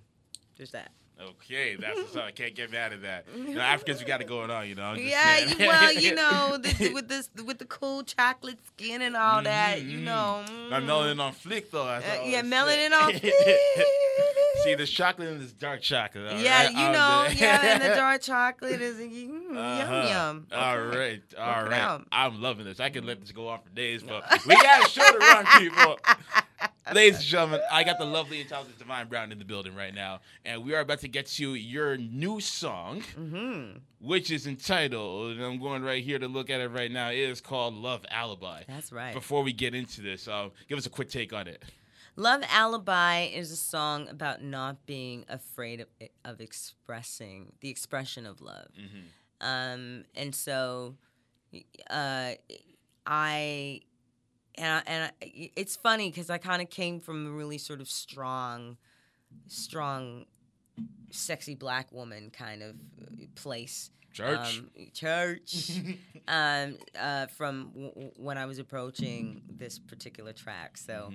there's that. Okay, that's. I can't get mad at that. You know, Africans, we got it going on. You know. Yeah, you- well, you know, the, the- with this with the cool chocolate skin and all that, you Mhm, know. mm. melanin on flick though. Uh, yeah, melanin on See, there's chocolate and there's dark chocolate. all Yeah, right? you know, yeah, and the dark chocolate is mm, Uh-huh. yum yum. All Okay. right, all Work it right. I'm loving this. I could let this go on for days, but we got a show to run, people. Ladies and gentlemen, I got the lovely and talented Divine Brown in the building right now, and we are about to get to your new song, Mm-hmm. which is entitled, and I'm going right here to look at it right now. It is called Love Alibi. That's right. Before we get into this, uh, give us a quick take on it. Love Alibi is a song about not being afraid of, of expressing the expression of love. Um, and so uh, I and I, and I, it's funny because I kind of came from a really sort of strong, strong, sexy black woman kind of uh, place. Church. Um, church. um, uh, from w- when I was approaching this particular track, so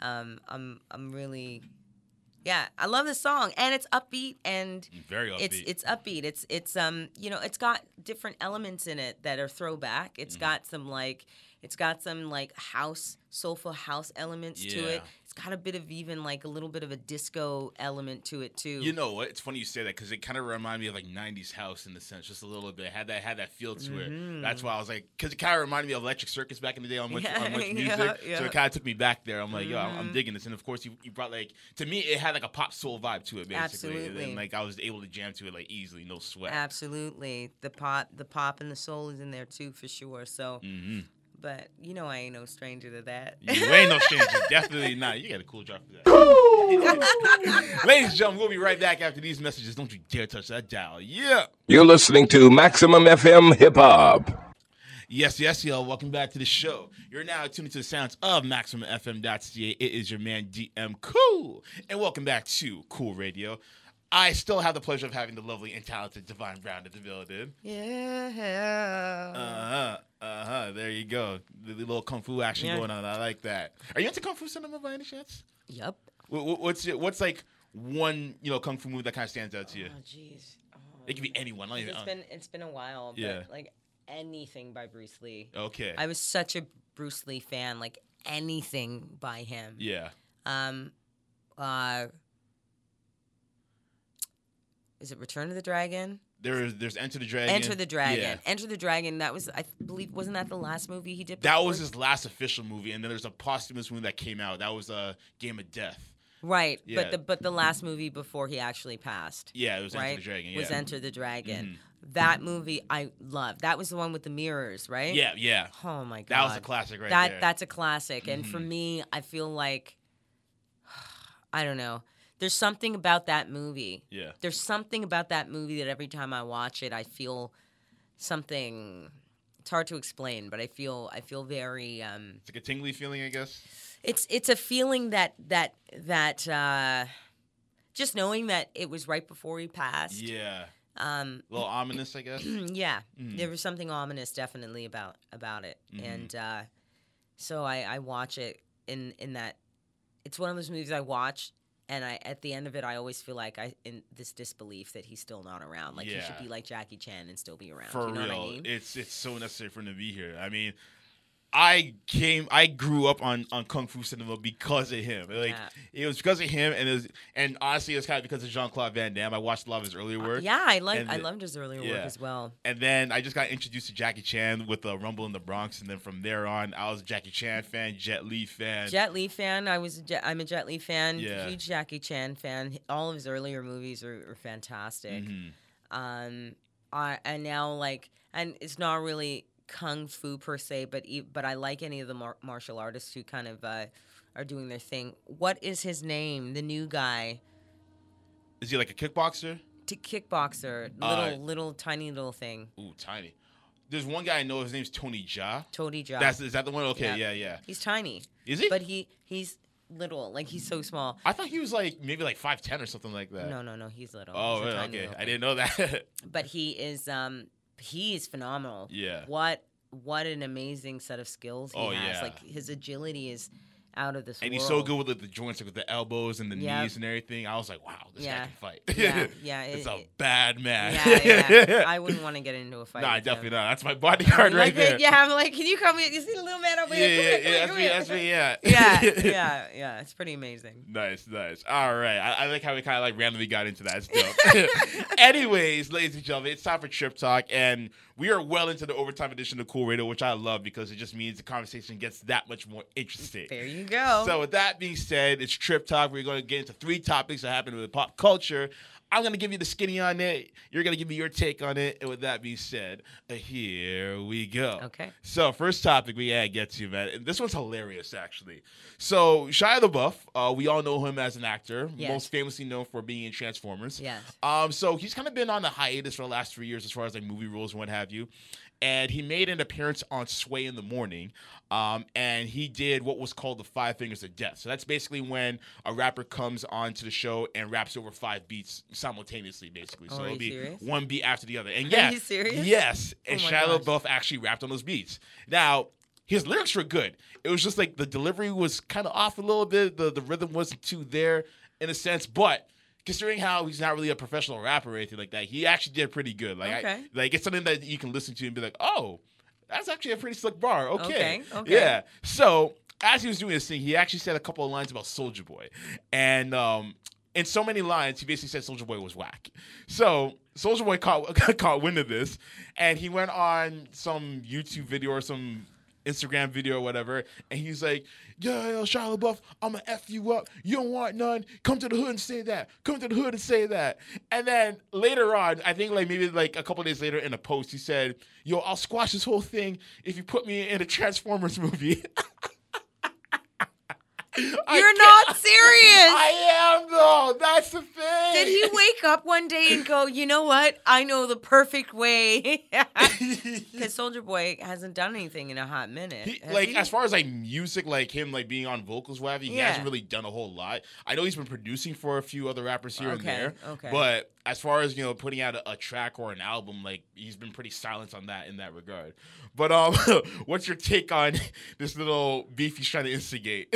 um, I'm I'm really, yeah, I love this song, and it's upbeat and Very upbeat. it's it's upbeat. It's it's um you know it's got different elements in it that are throwback. It's Mm-hmm. got some like it's got some like house soulful house elements to it. It's got a bit of even like a little bit of a disco element to it too. You know what? It's funny you say that because it kind of reminded me of like '90s house in the sense, just a little bit. Had that had that feel to it. That's why I was like, because it kind of reminded me of Electric Circus back in the day on much, Yeah, on MuchMusic. So yeah. Mm-hmm. it kind of took me back there. I'm like, yo, I'm, I'm digging this. And of course, you, you brought like to me, it had like a pop soul vibe to it, basically. And Absolutely. then, like I was able to jam to it like easily, no sweat. Absolutely, the pop the pop and the soul is in there too for sure. So, Mhm. But you know I ain't no stranger to that. You ain't no stranger, definitely not. You got a cool drop for that. Ladies and gentlemen, we'll be right back after these messages. Don't you dare touch that dial. Yeah. You're listening to Maximum FM Hip Hop. Yes, yes, y'all. Welcome back to the show. You're now tuned into the sounds of MaximumFM.ca. It is your man DM Cool, and welcome back to Cool Radio. I still have the pleasure of having the lovely and talented Divine Brown in the building. yeah. Uh huh. Uh huh. There you go. The, the little kung fu action Yeah. going on. I like that. Are you into kung fu cinema by any chance? Yep. Wh- wh- What's your, what's like one you know kung fu movie that kind of stands out to you? Oh jeez. Oh, It could be anyone. Not even, it's been it's been a while. But Yeah. Like anything by Bruce Lee. okay. I was such a Bruce Lee fan. Like anything by him. yeah. Um. Uh. Is it Return of the Dragon? There's there's Enter the Dragon. Enter the Dragon. Yeah. Enter the Dragon. That was, I believe, wasn't that the last movie he did? That was his last official movie, and then there's a posthumous movie that came out. That was a uh, Game of Death. right. Yeah. But the but the last movie before he actually passed. Yeah, it was right. Enter the Dragon. Yeah. Was Enter the Dragon. Mhm. That movie I loved. That was the one with the mirrors, right? Yeah, yeah. Oh my god. That was a classic right that there. Mm-hmm. that's a classic and for me i feel like i don't know there's something about that movie Yeah. there's something about that movie that every time i watch it i feel something it's hard to explain but i feel i feel very um It's like a tingly feeling, I guess. it's it's a feeling that that that uh just knowing that it was right before he passed Yeah. um A little ominous, I guess. yeah, Mm. there was something ominous definitely about about it, Mhm. and uh, so I, I watch it in in that. It's one of those movies I watch, and I at the end of it, I always feel like I in this disbelief that he's still not around. Like he should be like Jackie Chan and still be around. For you know real. what I mean? It's it's so necessary for him to be here. I mean, I came I grew up on, on Kung Fu cinema because of him. Like Yeah. it was because of him and it was and honestly it was kind of because of Jean Claude Van Damme. I watched a lot of his earlier work. yeah, I like I loved his earlier yeah. work as well. And then I just got introduced to Jackie Chan with uh, Rumble in the Bronx, and then from there on, I was a Jackie Chan fan, Jet Li fan. Jet Li fan. I was. I'm a Jet Li fan. Yeah. Huge Jackie Chan fan. All of his earlier movies are, are fantastic. Mhm. um I, and now like and it's not really kung fu per se but but i like any of the mar- martial artists who kind of uh, are doing their thing what is his name the new guy Is he like a kickboxer? To kickboxer, Uh, little little tiny little thing. Ooh, tiny. There's one guy I know. His name's Tony Jaa. Tony Jaa. That's is that the one? Okay, Yeah. yeah, yeah. He's tiny. Is he? But he he's little. Like he's so small. I thought he was like maybe like five ten or something like that. No, no, no. He's little. Oh, He's really? okay. I didn't know that. But he is um he's phenomenal. Yeah. What what an amazing set of skills he Oh, has. yeah. Like his agility is out of this and world. he's so good with like, the joints, like with the elbows and the Yep. knees and everything. I was like, wow, this guy can fight. Yeah, yeah, it's it- a it- bad man. Yeah, yeah. I wouldn't want to get into a fight. Nah, with definitely him. not. That's my bodyguard right like, there. Yeah, I'm like, can you come here? You see the little man over yeah, here? yeah, Come yeah. That's me. come That's here. me. Yeah. Yeah, yeah, yeah. It's pretty amazing. Nice, nice. All right. I, I like how we kind of like randomly got into that. Dope. Anyways, ladies and gentlemen, it's time for Trip Talk, and we are well into the overtime edition of Cool Radio, which I love because it just means the conversation gets that much more interesting. There you go. So, with that being said, it's Trip Talk. We're going to get into three topics that happen with pop culture. I'm going to give you the skinny on it. You're going to give me your take on it. And with that being said, uh, here we go. Okay. So, first topic we gotta get to, man. And this one's hilarious, actually. So, Shia LaBeouf, uh, we all know him as an actor, Yes. most famously known for being in Transformers. Yes. Um, so he's kind of been on a hiatus for the last three years as far as like movie roles and what have you. And he made an appearance on Sway in the Morning. Um, and he did what was called the Five Fingers of Death. So that's basically when a rapper comes onto the show and raps over five beats simultaneously, basically. Oh, so are it'll be serious? one beat after the other. And yeah, yes. And Oh my Shia gosh. LaBeouf actually rapped on those beats. Now, his lyrics were good. It was just like the delivery was kind of off a little bit. The the rhythm wasn't too there in a sense, but considering how he's not really a professional rapper or anything like that, he actually did pretty good. Like, I- like it's something that you can listen to and be like, oh, that's actually a pretty slick bar. Okay, Okay, okay. yeah. So as he was doing this thing, he actually said a couple of lines about Soulja Boy, and um. In so many lines, he basically said Soulja Boy was whack. So Soulja Boy caught caught wind of this, and he went on some YouTube video or some Instagram video or whatever, and he's like, "Yeah, yo, Shia LaBeouf, I'ma f you up. You don't want none. Come to the hood and say that. Come to the hood and say that." And then later on, I think like maybe like a couple days later in a post, he said, "Yo, I'll squash this whole thing if you put me in a Transformers movie." You're can't- serious. I am though. That's the thing. Did he wake up one day and go, you know what? I know the perfect way. Because Soulja Boy hasn't done anything in a hot minute. He, like he? as far as like music, like him like being on vocals, whatever, he Yeah. hasn't really done a whole lot. I know he's been producing for a few other rappers here and there, okay. but as far as you know, putting out a, a track or an album, like he's been pretty silent on that in that regard. But um, what's your take on this little beef he's trying to instigate?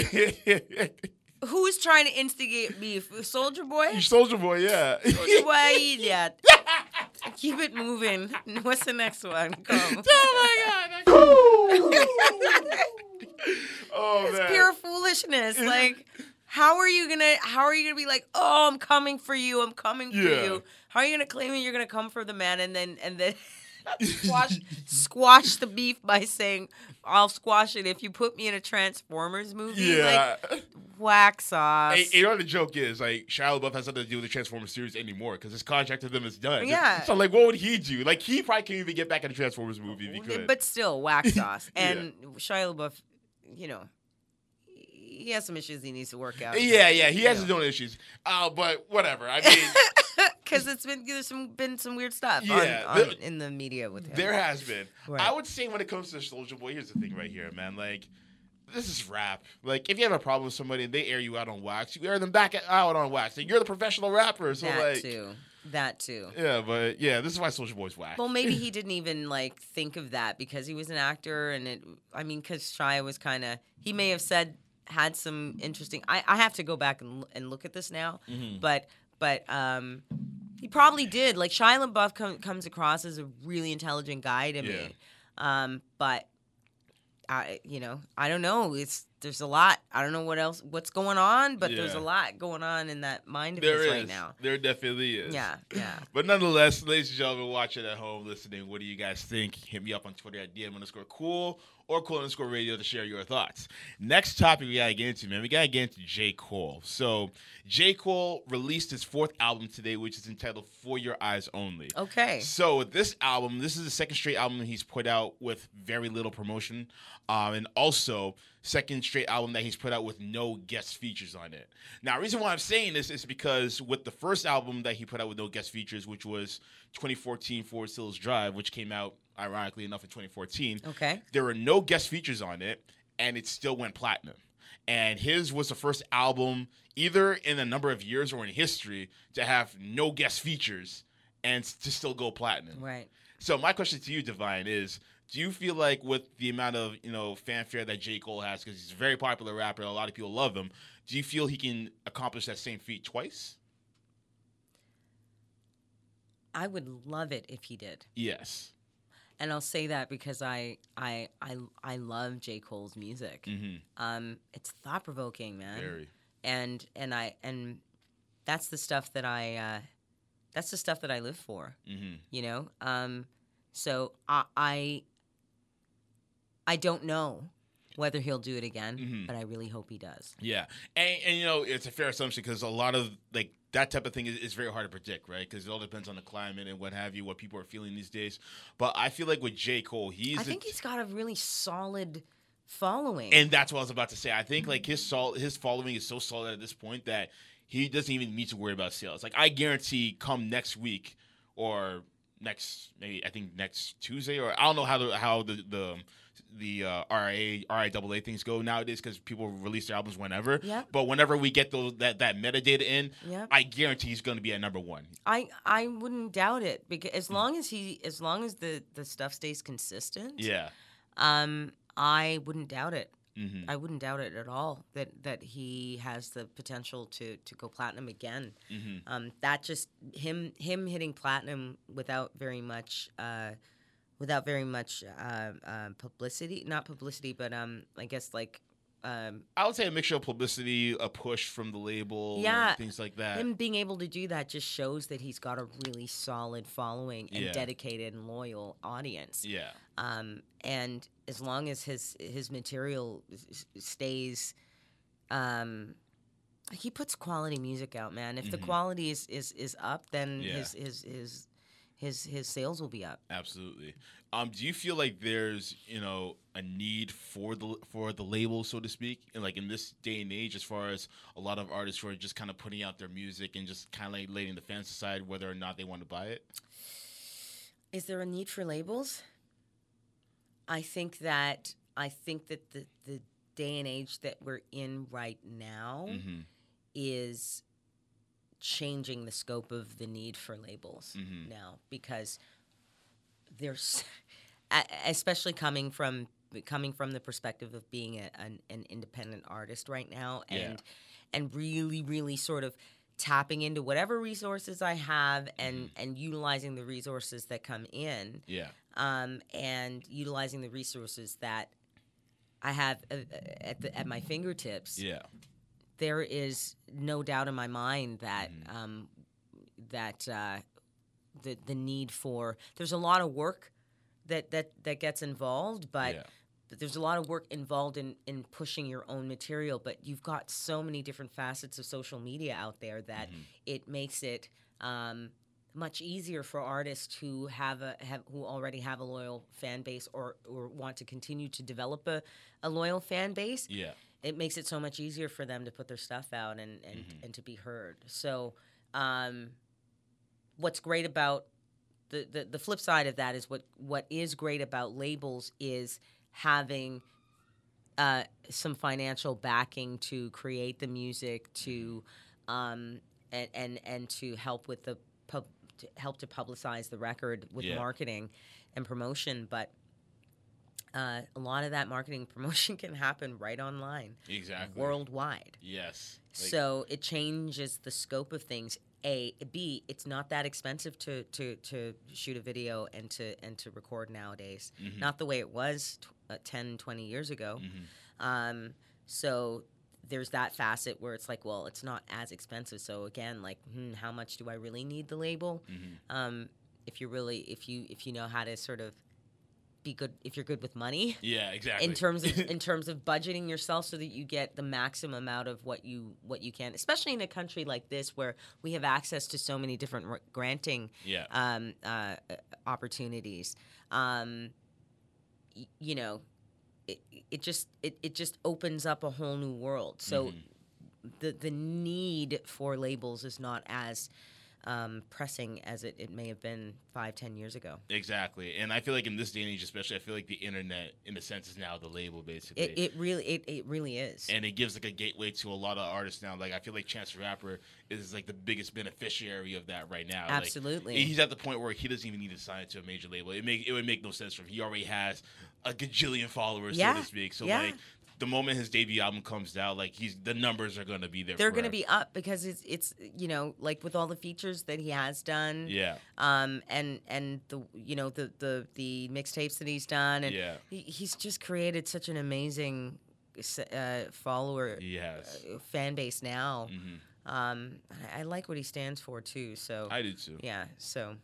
Who's trying to instigate beef? Soulja Boy? Soulja Boy, yeah. Soulja Boy, idiot. Keep it moving. What's the next one? Come. oh my god! oh It's man! pure foolishness. Like, how are you gonna? How are you gonna be like, oh, I'm coming for you. I'm coming for you. How are you gonna claim you're gonna come for the man and then and then squash squash the beef by saying, I'll squash it if you put me in a Transformers movie? yeah. Like, sauce. Hey, you know what the joke is? Like Shia LaBeouf has nothing to do with the Transformers series anymore because his contract with them is done. Yeah. So like, what would he do? Like he probably can't even get back in the Transformers movie if he could. But still, sauce. Yeah. And Shia LaBeouf, you know, he has some issues he needs to work out. yeah, yeah, he has his own issues. Uh, but whatever. I mean, because it's been there's some been some weird stuff Yeah, on, on, the- in the media with him. there has been. Right. I would say when it comes to Soulja Boy, here's the thing right here, man. Like. This is rap. Like, if you have a problem with somebody and they air you out on wax, you air them back out on wax. Like, you're the professional rapper, so that like, too. That too. yeah. But yeah, this is why Soulja Boy's whack. Well, maybe he didn't even like think of that because he was an actor, and it. I mean, because Shia was kind of. He may have said had some interesting. I, I have to go back and, and look at this now, Mm-hmm. but but um, he probably did. Like Shia LaBeouf com- comes across as a really intelligent guy to Yeah. me, um, but I you know I don't know. It's there's a lot. I don't know what else what's going on, but there's a lot going on in that mind of there his is. right now. There definitely is. Yeah, yeah. But nonetheless, ladies and gentlemen, watching at home, listening, what do you guys think? Hit me up on Twitter at DM underscore cool or cool underscore radio to share your thoughts. Next topic we gotta get into, man. We gotta get into J. Cole. So J. Cole released his fourth album today, which is entitled For Your Eyes Only. Okay. So this album, this is the second straight album he's put out with very little promotion, um, and also second straight album that he's put out with no guest features on it. Now, the reason why I'm saying this is because with the first album that he put out with no guest features, which was 2014 Forest Hills Drive, which came out ironically enough in 2014, Okay. there were no guest features on it, and it still went platinum. And his was the first album, either in a number of years or in history, to have no guest features and to still go platinum. Right. So my question to you, Divine, is: Do you feel like with the amount of you know fanfare that J Cole has, because he's a very popular rapper, and a lot of people love him, do you feel he can accomplish that same feat twice? I would love it if he did. Yes. And I'll say that because I I I I love J. Cole's music. Mm-hmm. Um, it's thought provoking, man. Very. And and I and that's the stuff that I uh, that's the stuff that I live for. Mm-hmm. You know. Um, so I I I don't know whether he'll do it again, Mhm. but I really hope he does. Yeah, and, and you know it's a fair assumption because a lot of like that type of thing is, is very hard to predict, right? Because it all depends on the climate and what have you, what people are feeling these days. But I feel like with J Cole, he's I think t- he's got a really solid following. and that's what I was about to say. I think like his sol- his following is so solid at this point that he doesn't even need to worry about sales. Like I guarantee, come next week or next maybe I think next Tuesday or I don't know how the how the the the uh, RIA RIAA things go nowadays because people release their albums whenever. Yep. But whenever we get those that that metadata in, Yep. I guarantee he's going to be at number one. I I wouldn't doubt it because as long as he as long as the the stuff stays consistent, Yeah. um, I wouldn't doubt it. hmm I wouldn't doubt it at all that that he has the potential to to go platinum again. hmm Um, that just him him hitting platinum without very much uh, without very much uh, uh, publicity, not publicity, but um, I guess like um, I would say a mixture of publicity, a push from the label, Yeah. things like that. him being able to do that just shows that he's got a really solid following and Yeah. dedicated and loyal audience. yeah. um, and as long as his his material stays um, he puts quality music out man if the Mhm. quality is, is is up then Yeah. his his his his his sales will be up Absolutely. Um, do you feel like there's you know a need for the for the label, so to speak, and like in this day and age, as far as a lot of artists who are just kind of putting out their music and just kind of like letting the fans decide whether or not they want to buy it? is there a need for labels i think that i think that the the day and age that we're in right now Mm-hmm. is changing the scope of the need for labels Mhm. now because there's especially coming from coming from the perspective of being a, an, an independent artist right now Yeah. and and really really sort of tapping into whatever resources I have and Mm-hmm. and utilizing the resources that come in Yeah. um, and utilizing the resources that I have uh, uh, at the, at my fingertips Yeah. There is no doubt in my mind that Mm-hmm. um, that uh, the the need for there's a lot of work that that that gets involved, but. Yeah. But there's a lot of work involved in, in pushing your own material, but you've got so many different facets of social media out there that Mm-hmm. it makes it um, much easier for artists who have a have who already have a loyal fan base or or want to continue to develop a, a loyal fan base Yeah. It makes it so much easier for them to put their stuff out and and, Mm-hmm. and to be heard. So, um, what's great about the, the the flip side of that is what what is great about labels is having uh, some financial backing to create the music to um, and, and and to help with the pub, to help to publicize the record with Yeah. marketing and promotion, but. Uh, a lot of that marketing promotion can happen right online Exactly. worldwide. Yes. Like, so it changes the scope of things. A, B, it's not that expensive to, to, to shoot a video and to and to record nowadays. Mm-hmm. Not the way it was t- uh, 10, 20 years ago. Mm-hmm. Um, so there's that facet where it's like, well, it's not as expensive. So again, like, hmm, how much do I really need the label? Mm-hmm. Um, if you really, if you if you know how to sort of be good, if you're good with money, yeah. Exactly. in terms of in terms of budgeting yourself so that you get the maximum out of what you what you can especially in a country like this where we have access to so many different r- granting yeah. um, uh, uh, opportunities um, y- you know it, it just it, it just opens up a whole new world. So Mm-hmm. the the need for labels is not as um, pressing as it, it may have been five ten years ago. Exactly, and I feel like in this day and age, especially, I feel like the internet, in a sense, is now the label, basically. It, it really it, it really is. and it gives like a gateway to a lot of artists now. Like I feel like Chance the Rapper is like the biggest beneficiary of that right now. Like, Absolutely. he's at the point where he doesn't even need to sign to a major label. It make it would make no sense for him. He already has a gajillion followers, Yeah, so to speak. So yeah. like the moment his debut album comes out, like he's the numbers are gonna be there. They're going to be up because it's it's you know like with all the features that he has done. Yeah. Um and and the you know the the the mixtapes that he's done and Yeah. he, he's just created such an amazing uh, follower has. uh, fan base now. Mhm. Um I, I like what he stands for too. So I do too. yeah. So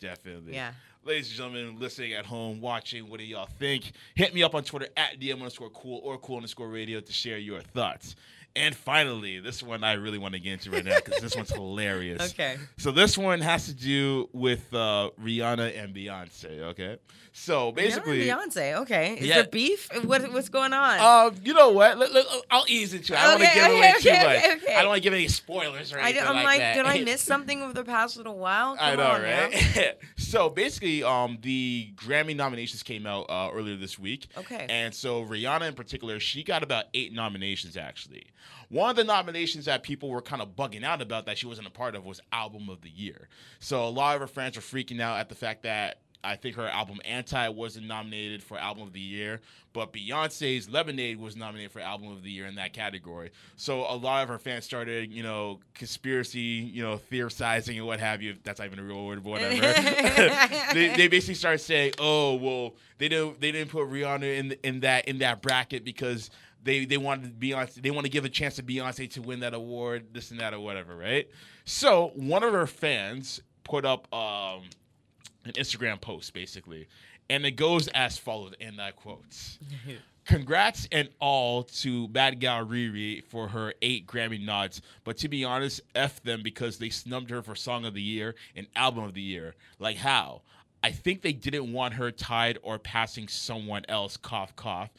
Definitely. Yeah. Ladies and gentlemen, listening at home, watching, what do y'all think? Hit me up on Twitter at DM underscore cool or cool underscore radio to share your thoughts. And finally, this one I really want to get into right now because this one's hilarious. Okay. So this one has to do with uh, Rihanna and Beyonce. Okay. So basically, Rihanna and Beyonce. Okay. Is Yeah. there beef? What what's going on? um, you know what? Let- let- I'll ease into it. I don't want Okay, to give okay, away okay, too much. okay, okay. I don't want to give any spoilers or I, anything am like, like, that. did I miss something over the past little while? I know, on right? so basically, um, the Grammy nominations came out uh, earlier this week. Okay. And so Rihanna in particular, she got about eight nominations actually. One of the nominations that people were kind of bugging out about that she wasn't a part of was Album of the Year. So a lot of her fans were freaking out at the fact that I think her album Anti wasn't nominated for Album of the Year, but Beyonce's Lemonade was nominated for Album of the Year in that category. So a lot of her fans started, you know, conspiracy, you know, theorizing and what have you. That's not even a real word, but whatever. they, they basically started saying, "Oh, well, they didn't they didn't put Rihanna in in that in that bracket because." They, they wanted Beyonce. They want to give a chance to Beyonce to win that award, this and that, or whatever, right? So one of her fans put up um, an Instagram post basically, and it goes as follows, and I quotes. Congrats and all to Bad Gal Riri for her eight Grammy nods, but to be honest, F them because they snubbed her for Song of the Year and Album of the Year. Like how? I think they didn't want her tied or passing someone else, cough, cough,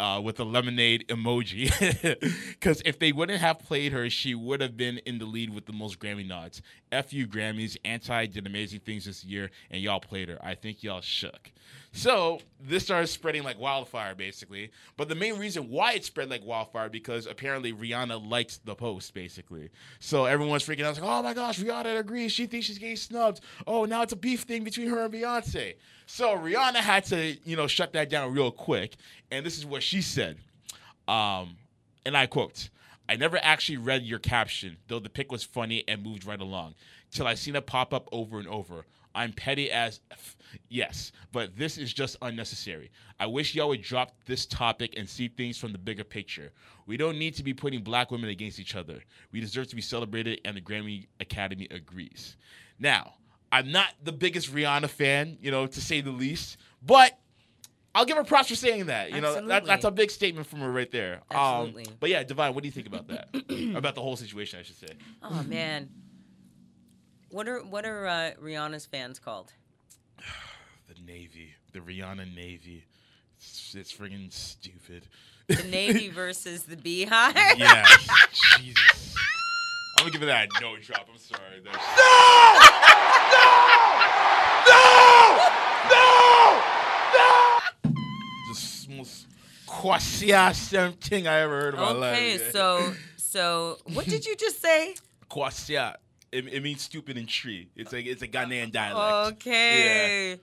uh, with a lemonade emoji. Because if they wouldn't have played her, she would have been in the lead with the most Grammy nods. F you, Grammys. Anti did amazing things this year, and y'all played her. I think y'all shook. So this started spreading like wildfire, basically. But the main reason why it spread like wildfire because apparently Rihanna liked the post, basically. So everyone's freaking out, like, "Oh my gosh, Rihanna agrees. She thinks she's getting snubbed. Oh, now it's a beef thing between her and Beyonce." So Rihanna had to, you know, shut that down real quick. And this is what she said. Um, and I quote, I never actually read your caption, though the pic was funny and moved right along, till I seen it pop up over and over. I'm petty as F. Yes, but this is just unnecessary. I wish y'all would drop this topic and see things from the bigger picture. We don't need to be putting black women against each other. We deserve to be celebrated, and the Grammy Academy agrees. Now, I'm not the biggest Rihanna fan, you know, to say the least, but I'll give her props for saying that. You know, that, that's a big statement from her right there. Absolutely. Um, but yeah, Divine, what do you think about that? about the whole situation, I should say. Oh man. What are what are uh, Rihanna's fans called? The Navy, the Rihanna Navy. It's, it's friggin' stupid. The Navy versus the Beehive. yeah, Jesus. I'm gonna give it that no drop. I'm sorry. That's- No! no! No! No! No! Just most Kwasia thing I ever heard in my life. Okay, so so what did you just say? Kwasia. It, it means stupid in Twi. It's a it's a Ghanaian dialect. Okay.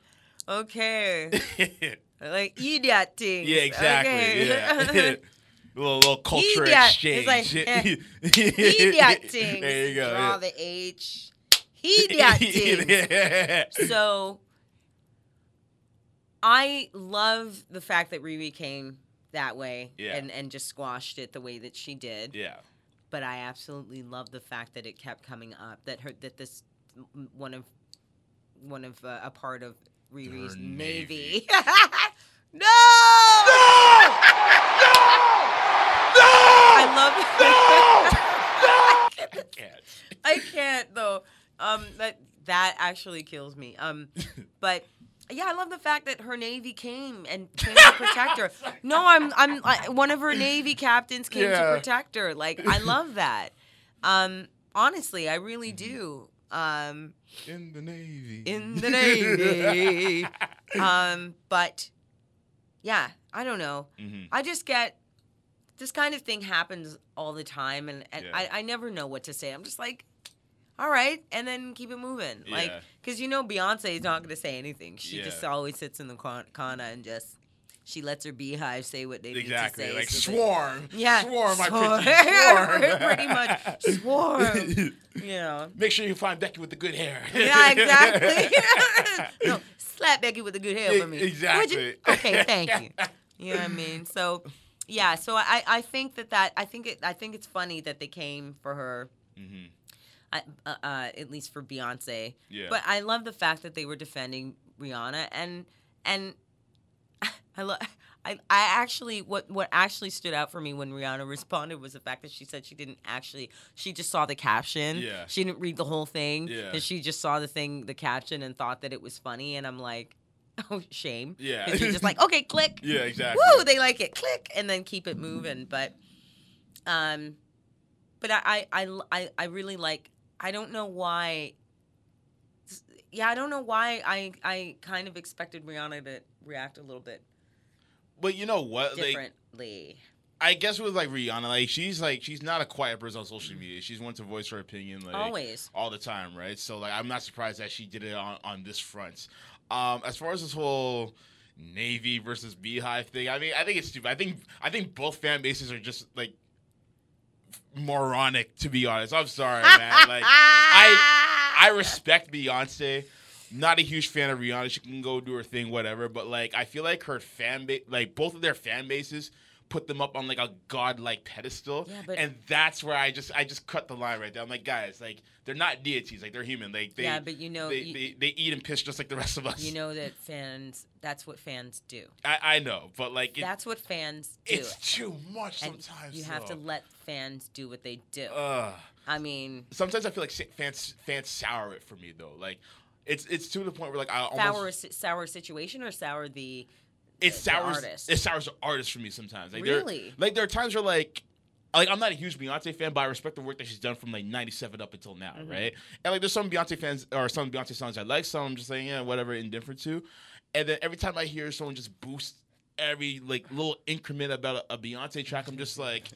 Okay. Like idiot things. Yeah, exactly. Okay. Yeah. little little culture Idiot. exchange. It's like, eh, idiot things. There you go. Draw yeah. the H. Idiot things. Yeah. so I love the fact that Riri came that way Yeah. and, and just squashed it the way that she did. Yeah. But I absolutely love the fact that it kept coming up that her that this one of one of uh, a part of Riri's navy. navy. no! No! No! No! I love it. Can't. I can't though. Um, that that actually kills me. Um, but Yeah, I love the fact that her navy came and came to protect her. No, I'm I'm I, one of her navy captains came Yeah. to protect her. Like I love that. Um, honestly, I really Mm-hmm. do. Um, In the Navy. in the navy. um, but yeah, I don't know. Mhm. I just get this kind of thing happens all the time, and, and Yeah. I, I never know what to say. I'm just like, all right, and then keep it moving. Like, because you know Beyonce is not going to say anything. She just always sits in the corner and just she lets her beehive say what they Exactly. need to say. Exactly. Like so swarm. Yeah, Swarm, swarm. pretty swarm. Pretty much. Swarm. you know. Make sure you find Becky with the good hair. Yeah, exactly. no, slap Becky with the good hair for me. Exactly. Okay, thank you. You know what I mean? So, yeah. So I, I think that that I think it I think it's funny that they came for her. Mhm. I, uh, uh, at least for Beyonce. Yeah. But I love the fact that they were defending Rihanna and and I love. I, I actually what what actually stood out for me when Rihanna responded was the fact that she said she didn't actually she just saw the caption Yeah. she didn't read the whole thing Yeah. and she just saw the thing the caption and thought that it was funny and I'm like oh shame Yeah. you're just like okay click Yeah, exactly. woo they like it click and then keep it moving but um but I I I, I, I really like I don't know why yeah I don't know why I I kind of expected Rihanna to react a little bit But you know what? Like, differently I guess with like Rihanna, like she's like she's not a quiet person on social media. She's one to voice her opinion like Always. all the time, right? So like I'm not surprised that she did it on on this front. Um, as far as this whole Navy versus BeyHive thing, I mean, I think it's stupid. I think I think both fan bases are just like moronic, to be honest. I'm sorry, man. Like I I respect Beyonce. Not a huge fan of Rihanna. She can go do her thing, whatever. But like, I feel like her fan base, like both of their fan bases, put them up on like a godlike pedestal. Yeah, but- and that's where I just I just cut the line right there. I'm like, guys, like they're not deities. Like they're human. Like they, Yeah, but you know- they, you- they, they eat and piss just like the rest of us. you know that fans that's what fans do I, I know, but like it, that's what fans do it's too much and sometimes. you have to let fans do what they do Ugh. I mean Sometimes I feel like fans fans sour it for me though. Like it's it's to the point where like I almost sour sour situation or sour the it the sours artist. it sours the artist for me sometimes. Like there- like there are times where like like I'm not a huge Beyonce fan, but I respect the work that she's done from like '97 up until now, Mm-hmm. right? And like there's some Beyonce fans or some Beyonce songs I like, some I'm just like yeah, whatever, indifferent to. And then every time I hear someone just boost every like little increment about a, a Beyonce track, I'm just like,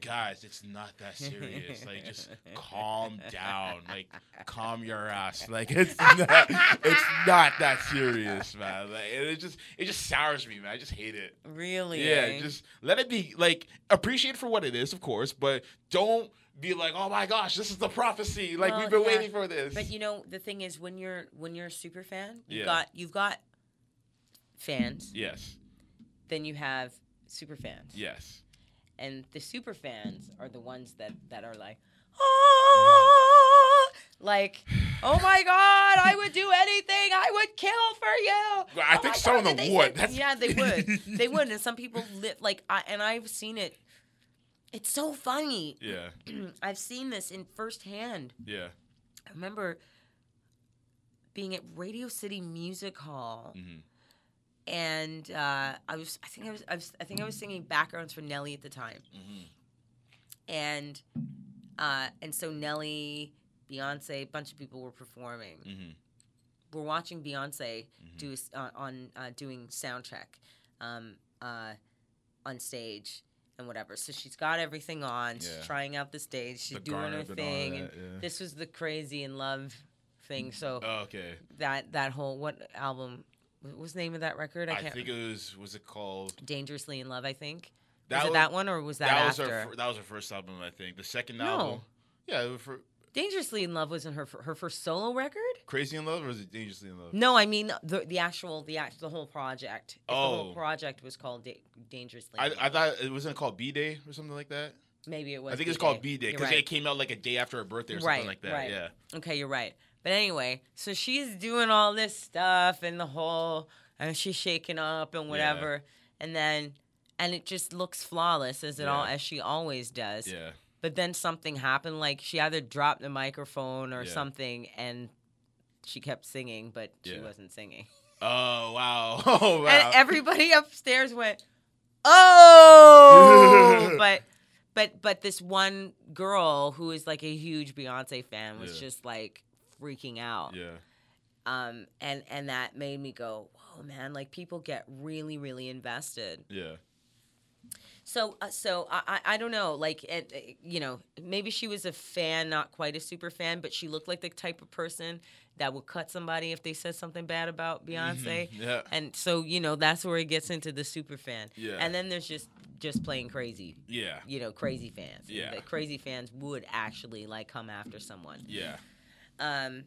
guys, it's not that serious. Like just calm down, like calm your ass. Like it's not, it's not that serious, man. Like it just it just sours me, man. I just hate it. really Yeah, just let it be like appreciate it for what it is, of course, but don't be like, oh my gosh, this is the prophecy. Like Well, we've been yeah, waiting for this. But you know, the thing is, when you're when you're a super fan, you've Yeah. got you've got fans, yes, then you have super fans, yes, and the super fans are the ones that that are like, oh, like, oh my god, I would do anything, I would kill for you. I Oh think some of them would. say-" Yeah, they would, they would, and some people live like, I, and I've seen it. It's so funny. yeah, I've seen this in firsthand. yeah, I remember being at Radio City Music Hall, Mhm. And uh, I was I think I was, I was I think I was singing backgrounds for Nelly at the time, and uh, and so Nelly, Beyonce, a bunch of people were performing. Mhm. We're watching Beyonce do uh, on uh, doing sound check um, uh, on stage. And whatever, so she's got everything on. She's Yeah. trying out the stage. She's The doing her and thing. that, and yeah. this was the crazy in love thing. So Oh, okay. that that whole what album what was the name of that record? I I can't. think it was was it called Dangerously in Love. I think. That was it was- that one or was that, that was her that was her first album I think the second No. album yeah it was for Dangerously in Love wasn't her her first solo record. Crazy in Love or was it Dangerously in Love No, I mean the the actual the act the whole project. If The whole Oh. project was called da- Dangerously. I, I thought it wasn't called B'Day or something like that maybe it was. I think it's B'Day. called B'Day because right. it came out like a day after her birthday or something right, like that right. yeah Okay, you're right. But anyway, so she's doing all this stuff and the whole, and she's shaking up and whatever, and then, and it just looks flawless as it all as she always does. yeah But then something happened, like she either dropped the microphone or Yeah. something, and she kept singing, but she wasn't singing. Oh wow. Oh wow. and everybody upstairs went, "Oh!" but but but this one girl who is like a huge Beyonce fan was Yeah. just like freaking out. yeah. Um, and and that made me go, "Whoa, man! Like people get really really invested." Yeah. So, uh, so I, I I don't know. Like, it, uh, you know, maybe she was a fan, not quite a super fan, but she looked like the type of person that would cut somebody if they said something bad about Beyonce. Yeah. And so, you know, that's where it gets into the super fan. Yeah. And then there's just just plain crazy, Yeah. you know, crazy fans. Yeah. The crazy fans would actually like come after someone. Yeah. Um,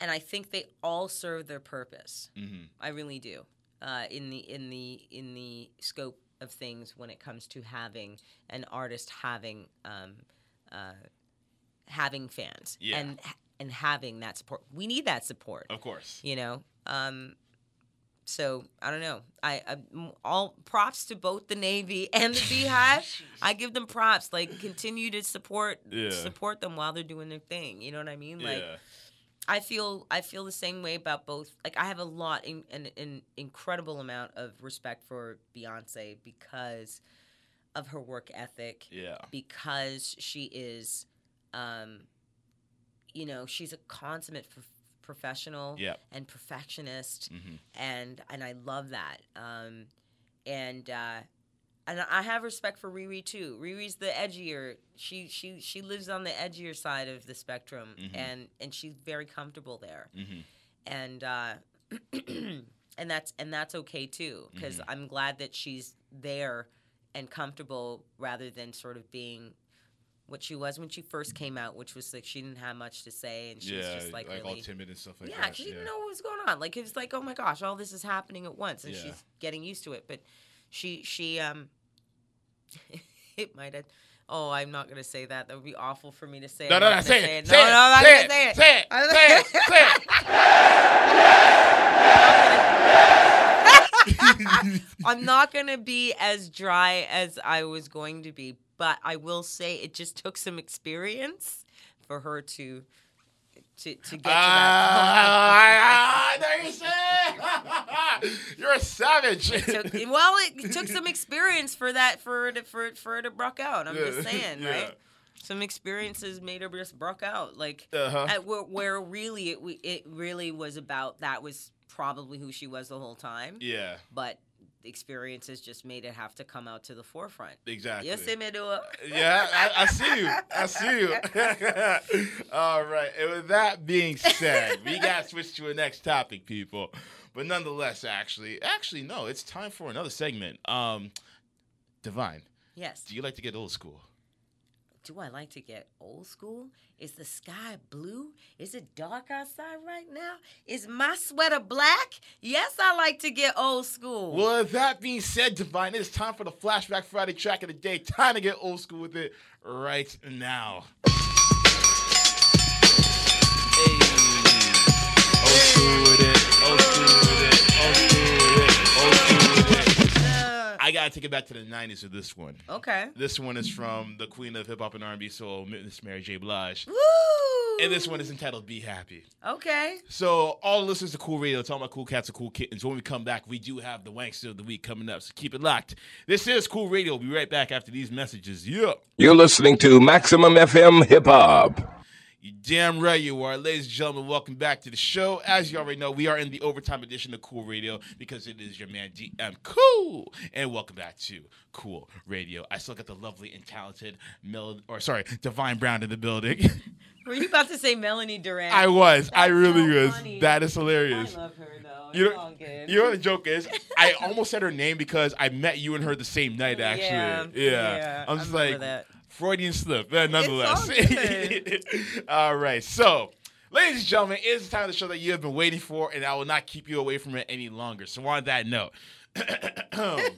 and I think they all serve their purpose. Mm-hmm. I really do. Uh, in the in the in the scope of things when it comes to having an artist having um, uh, having fans Yeah. and and having that support. We need that support. Of course. You know. Um, so I don't know. I, I all props to both the Navy and the BeyHive. I give them props. Like continue to support Yeah. support them while they're doing their thing. You know what I mean? Like yeah. I feel I feel the same way about both. Like I have a lot, in, an, an incredible amount of respect for Beyonce because of her work ethic, Yeah. because she is, um, you know, she's a consummate professional Yep. and perfectionist, Mm-hmm. and and I love that. Um, and uh, and I have respect for Riri too. Riri's the edgier. She she she lives on the edgier side of the spectrum, Mhm. and and she's very comfortable there. Mm-hmm. And uh, and that's and that's okay too, because Mhm. I'm glad that she's there and comfortable rather than sort of being what she was when she first came out, which was like she didn't have much to say and she yeah. was just like, all really timid and stuff like yeah, that. she didn't know what was going on. Like it was like, oh my gosh, all this is happening at once, and Yeah. she's getting used to it. But she she um, it might have. Oh, I'm not gonna say that. That would be awful for me to say. No, I'm no, not no, gonna say it. No, Say no, it. I'm not Say gonna it. say it. Say it. Say it. Say it. I'm not gonna be as dry as I was going to be, but I will say it just took some experience for her to to to get to that. Ah, there you say. You're a savage. It took, well, it took some experience for that for it to, for it- for it to broke out. I'm just saying, yeah. right? Some experiences made her just broke out, like Uh-huh. at where, where really it it really was about that was probably who she was the whole time, Yeah, but experiences just made it have to come out to the forefront. exactly. Yes, may do it. Yeah, I, I see you. I see you. All right. And with that being said, we got to switch to a next topic, people. But nonetheless, actually, actually, no, it's time for another segment. Um, Divine, Yes. do you like to get old school? Do I like to get old school? Is the sky blue? Is it dark outside right now? Is my sweater black? Yes, I like to get old school. Well, with that being said, Divine, it's time for the Flashback Friday track of the day. Time to get old school with it right now. Hey. Old school with it. I gotta take it back to the '90s with this one. okay. This one is from the queen of hip hop and R&B soul, Miss Mary J. Blige, Woo! and this one is entitled "Be Happy." Okay. So all the listeners to Cool Radio, talking about cool cats and cool kittens. When we come back, we do have the Wankster of the week coming up, so keep it locked. This is Cool Radio. We'll be right back after these messages. Yeah. You're listening to Maximum FM Hip Hop. You damn right you are. Ladies and gentlemen, welcome back to the show. As you already know, we are in the overtime edition of Cool Radio because it is your man DM Cool. And welcome back to Cool Radio. I still got the lovely and talented Mel or sorry, Divine Brown in the building. Were you about to say Melanie Durrant? I was. I really so was. funny. That is hilarious. I love her though. You know, you know what the joke is? I almost said her name because I met you and her the same night. Actually, Yeah, yeah. yeah, I'm just like that. Freudian slip, eh, but nonetheless. all right, so. Ladies and gentlemen, it is the time of the show that you have been waiting for, and I will not keep you away from it any longer. So, on that note,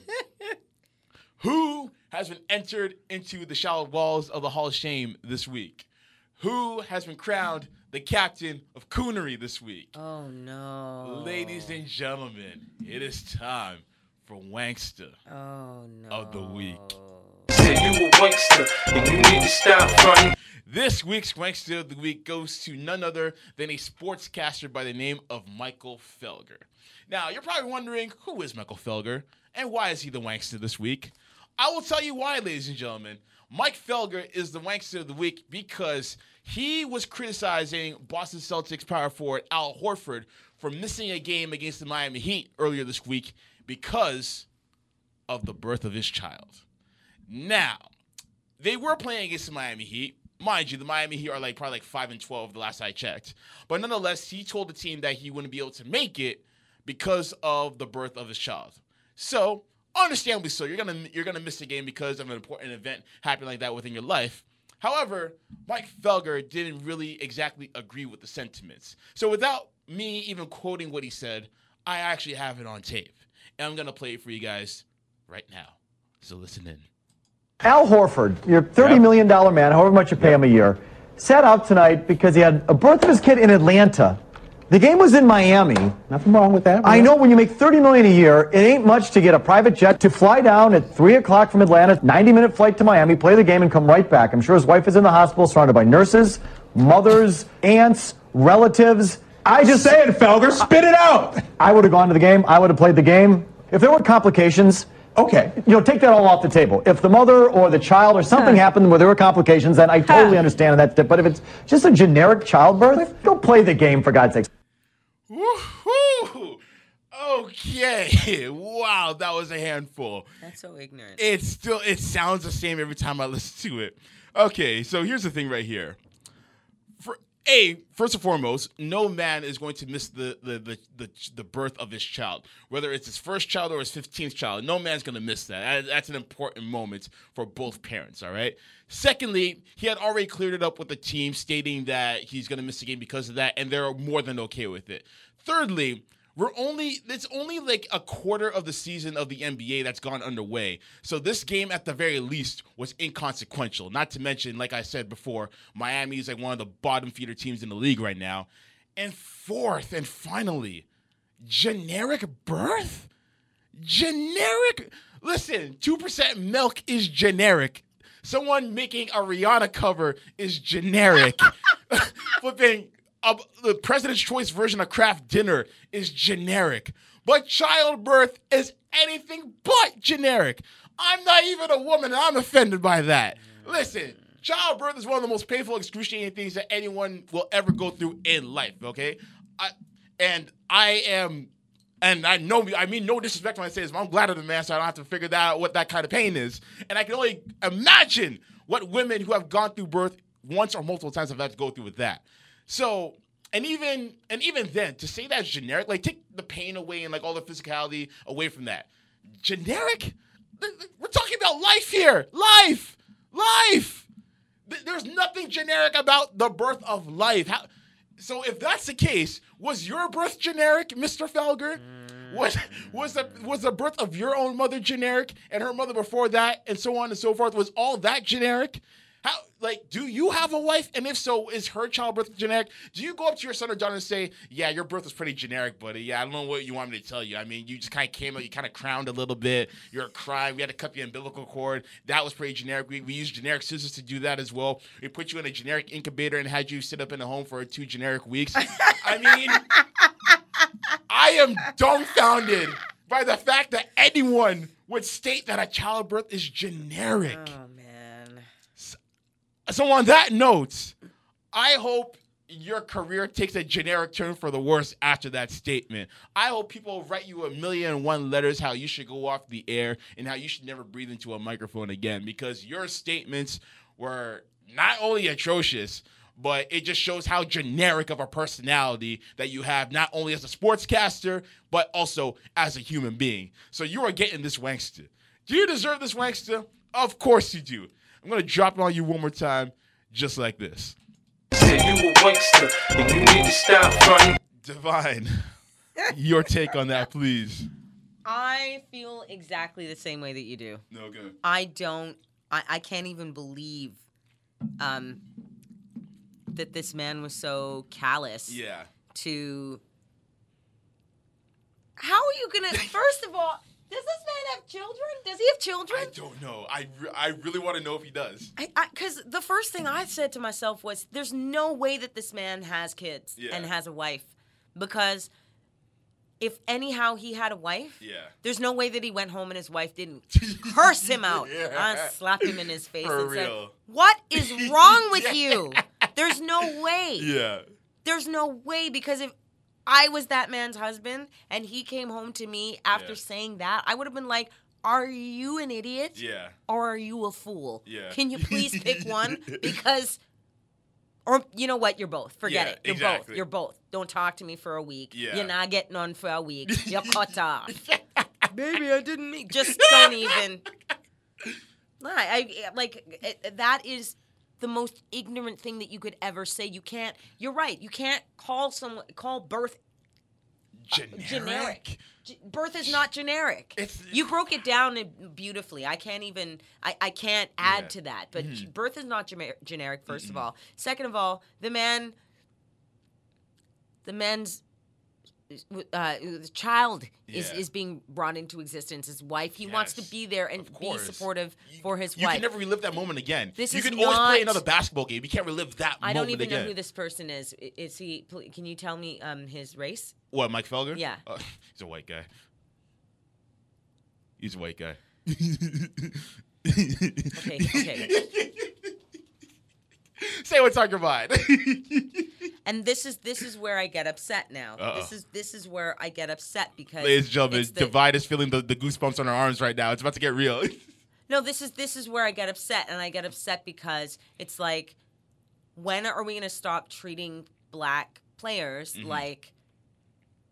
who has been entered into the shallow walls of the Hall of Shame this week? Who has been crowned the captain of Coonery this week? Oh no. Ladies and gentlemen, it is time for Wankster Oh no. of the week. Said you a wankster and you need to stop fronting. This week's Wankster of the Week goes to none other than a sportscaster by the name of Michael Felger. Now, you're probably wondering who is Michael Felger and why is he the Wankster this week? I will tell you why, ladies and gentlemen. Mike Felger is the Wankster of the Week because he was criticizing Boston Celtics power forward Al Horford for missing a game against the Miami Heat earlier this week because of the birth of his child. Now, they were playing against the Miami Heat. Mind you, the Miami Heat are like probably like five and twelve the last I checked. But nonetheless, he told the team that he wouldn't be able to make it because of the birth of his child. So, understandably so, you're gonna you're gonna miss the game because of an important event happening like that within your life. However, Mike Felger didn't really exactly agree with the sentiments. So without me even quoting what he said, I actually have it on tape. And I'm gonna play it for you guys right now. So listen in. Al Horford, your $30 million man, however much you pay him a year, sat out tonight because he had a birth of his kid in Atlanta. The game was in Miami. Nothing wrong with that. I know when you make 30 million a year, it ain't much to get a private jet to fly down at 3 o'clock from Atlanta, 90 minute flight to Miami, play the game, and come right back. I'm sure his wife is in the hospital surrounded by nurses, mothers, aunts, relatives. I just Say it, Felger. Spit it out. I would have gone to the game. I would have played the game. If there were complications, Okay. you know, take that all off the table. If the mother or the child or something happened where there were complications, then I totally understand that. But if it's just a generic childbirth, go play the game for God's sakes. Woohoo! Okay. Wow, that was a handful. That's so ignorant. It still it sounds the same every time I listen to it. Okay, so here's the thing right here. A first and foremost, no man is going to miss the the the the, the birth of his child, whether it's his first child or his fifteenth child. No man's going to miss. That- That's an important moment for both parents. All right. Secondly, he had already cleared it up with the team, stating that he's going to miss the game because of that, and they're more than okay with it. Thirdly, we're only it's only like a quarter of the season of the NBA that's gone underway. So this game at the very least was inconsequential. Not to mention, like I said before, Miami is like one of the bottom feeder teams in the league right now. And fourth and finally, generic birth? Generic Listen, 2% milk is generic. Someone making a Rihanna cover is generic. Flipping uh, the President's Choice version of Kraft Dinner is generic. But childbirth is anything but generic. I'm not even a woman, and I'm offended by that. Listen, childbirth is one of the most painful, excruciating things that anyone will ever go through in life, okay? I, and I am and I know, I mean, no disrespect when I say this, but I'm glad I'm a man, so I don't have to figure that out what that kind of pain is. And I can only imagine what women who have gone through birth once or multiple times have had to go through with that. So, and even and even then, to say that's generic, like take the pain away and like all the physicality away from that. Generic? We're talking about life here. Life. Life. There's nothing generic about the birth of life. How, so if that's the case, was your birth generic, Mr. Felger? Was was the was the birth of your own mother generic and her mother before that and so on and so forth? Was all that generic? How like do you have a wife? And if so, is her childbirth generic? Do you go up to your son or daughter and say, Yeah, your birth was pretty generic, buddy. Yeah, I don't know what you want me to tell you. I mean, you just kind of came out, you kind of crowned a little bit, you're crying, we had to cut the umbilical cord. That was pretty generic. We, we used generic scissors to do that as well. We put you in a generic incubator and had you sit up in a home for two generic weeks. I mean, I am dumbfounded by the fact that anyone would state that a childbirth is generic. Oh. So on that note, I hope your career takes a generic turn for the worse after that statement. I hope people write you a million and one letters how you should go off the air and how you should never breathe into a microphone again because your statements were not only atrocious, but it just shows how generic of a personality that you have, not only as a sportscaster, but also as a human being. So you are getting this wankster. Do you deserve this wankster? Of course you do. I'm gonna drop it on you one more time, just like this. You a wankster and you need to stop fronting. Divine, your take on that, please. I feel exactly the same way that you do. No good. I don't. I, I can't even believe um, that this man was so callous Yeah. to. How are you gonna? First of all, does this man have children? Does he have children? I don't know. I, re- I really want to know if he does. I because the first thing I said to myself was, "There's no way that this man has kids Yeah. and has a wife, because if anyhow he had a wife, Yeah. there's no way that he went home and his wife didn't curse him out, Yeah. I slapped him in his face, For and said, real. "What is wrong with you? There's no way. Yeah. There's no way because if." I was that man's husband, and he came home to me after Yeah. saying that. I would have been like, "Are you an idiot?" Yeah. or are you a fool? Yeah. Can you please pick one? Because, or you know what? You're both. Forget Yeah, it. You're exactly. both. You're both. Don't talk to me for a week. Yeah. You're not getting on for a week. You're cut off. Baby, I didn't mean. Just don't even. I I- like it, that is the most ignorant thing that you could ever say. You can't. You're right. You can't call someone call birth Generic. generic. G- Birth is not generic. It's- you broke it down beautifully. I can't even. I, I can't add Yeah. to that. But Mm-hmm. birth is not generic. 1st of all. Second of all, the man. The man's. Uh, the child is, Yeah. is being brought into existence. His wife. He wants to be there and be supportive for his You wife. can never relive that moment again. This you is can always play not- another basketball game. You can't relive that I don't even again. know who this person is. Is he? Can you tell me um, his race? What, Mike Felger? Yeah. Uh, he's a white guy. He's a white guy. Okay. Okay. Say what's on your mind. And this is this is where I get upset now. Uh-oh. This is this is where I get upset because Ladies and gentlemen, the- Divine is feeling the, the goosebumps on her arms right now. It's about to get real. No, this is this is where I get upset, and I get upset because it's like, when are we gonna stop treating black players Mm-hmm. like,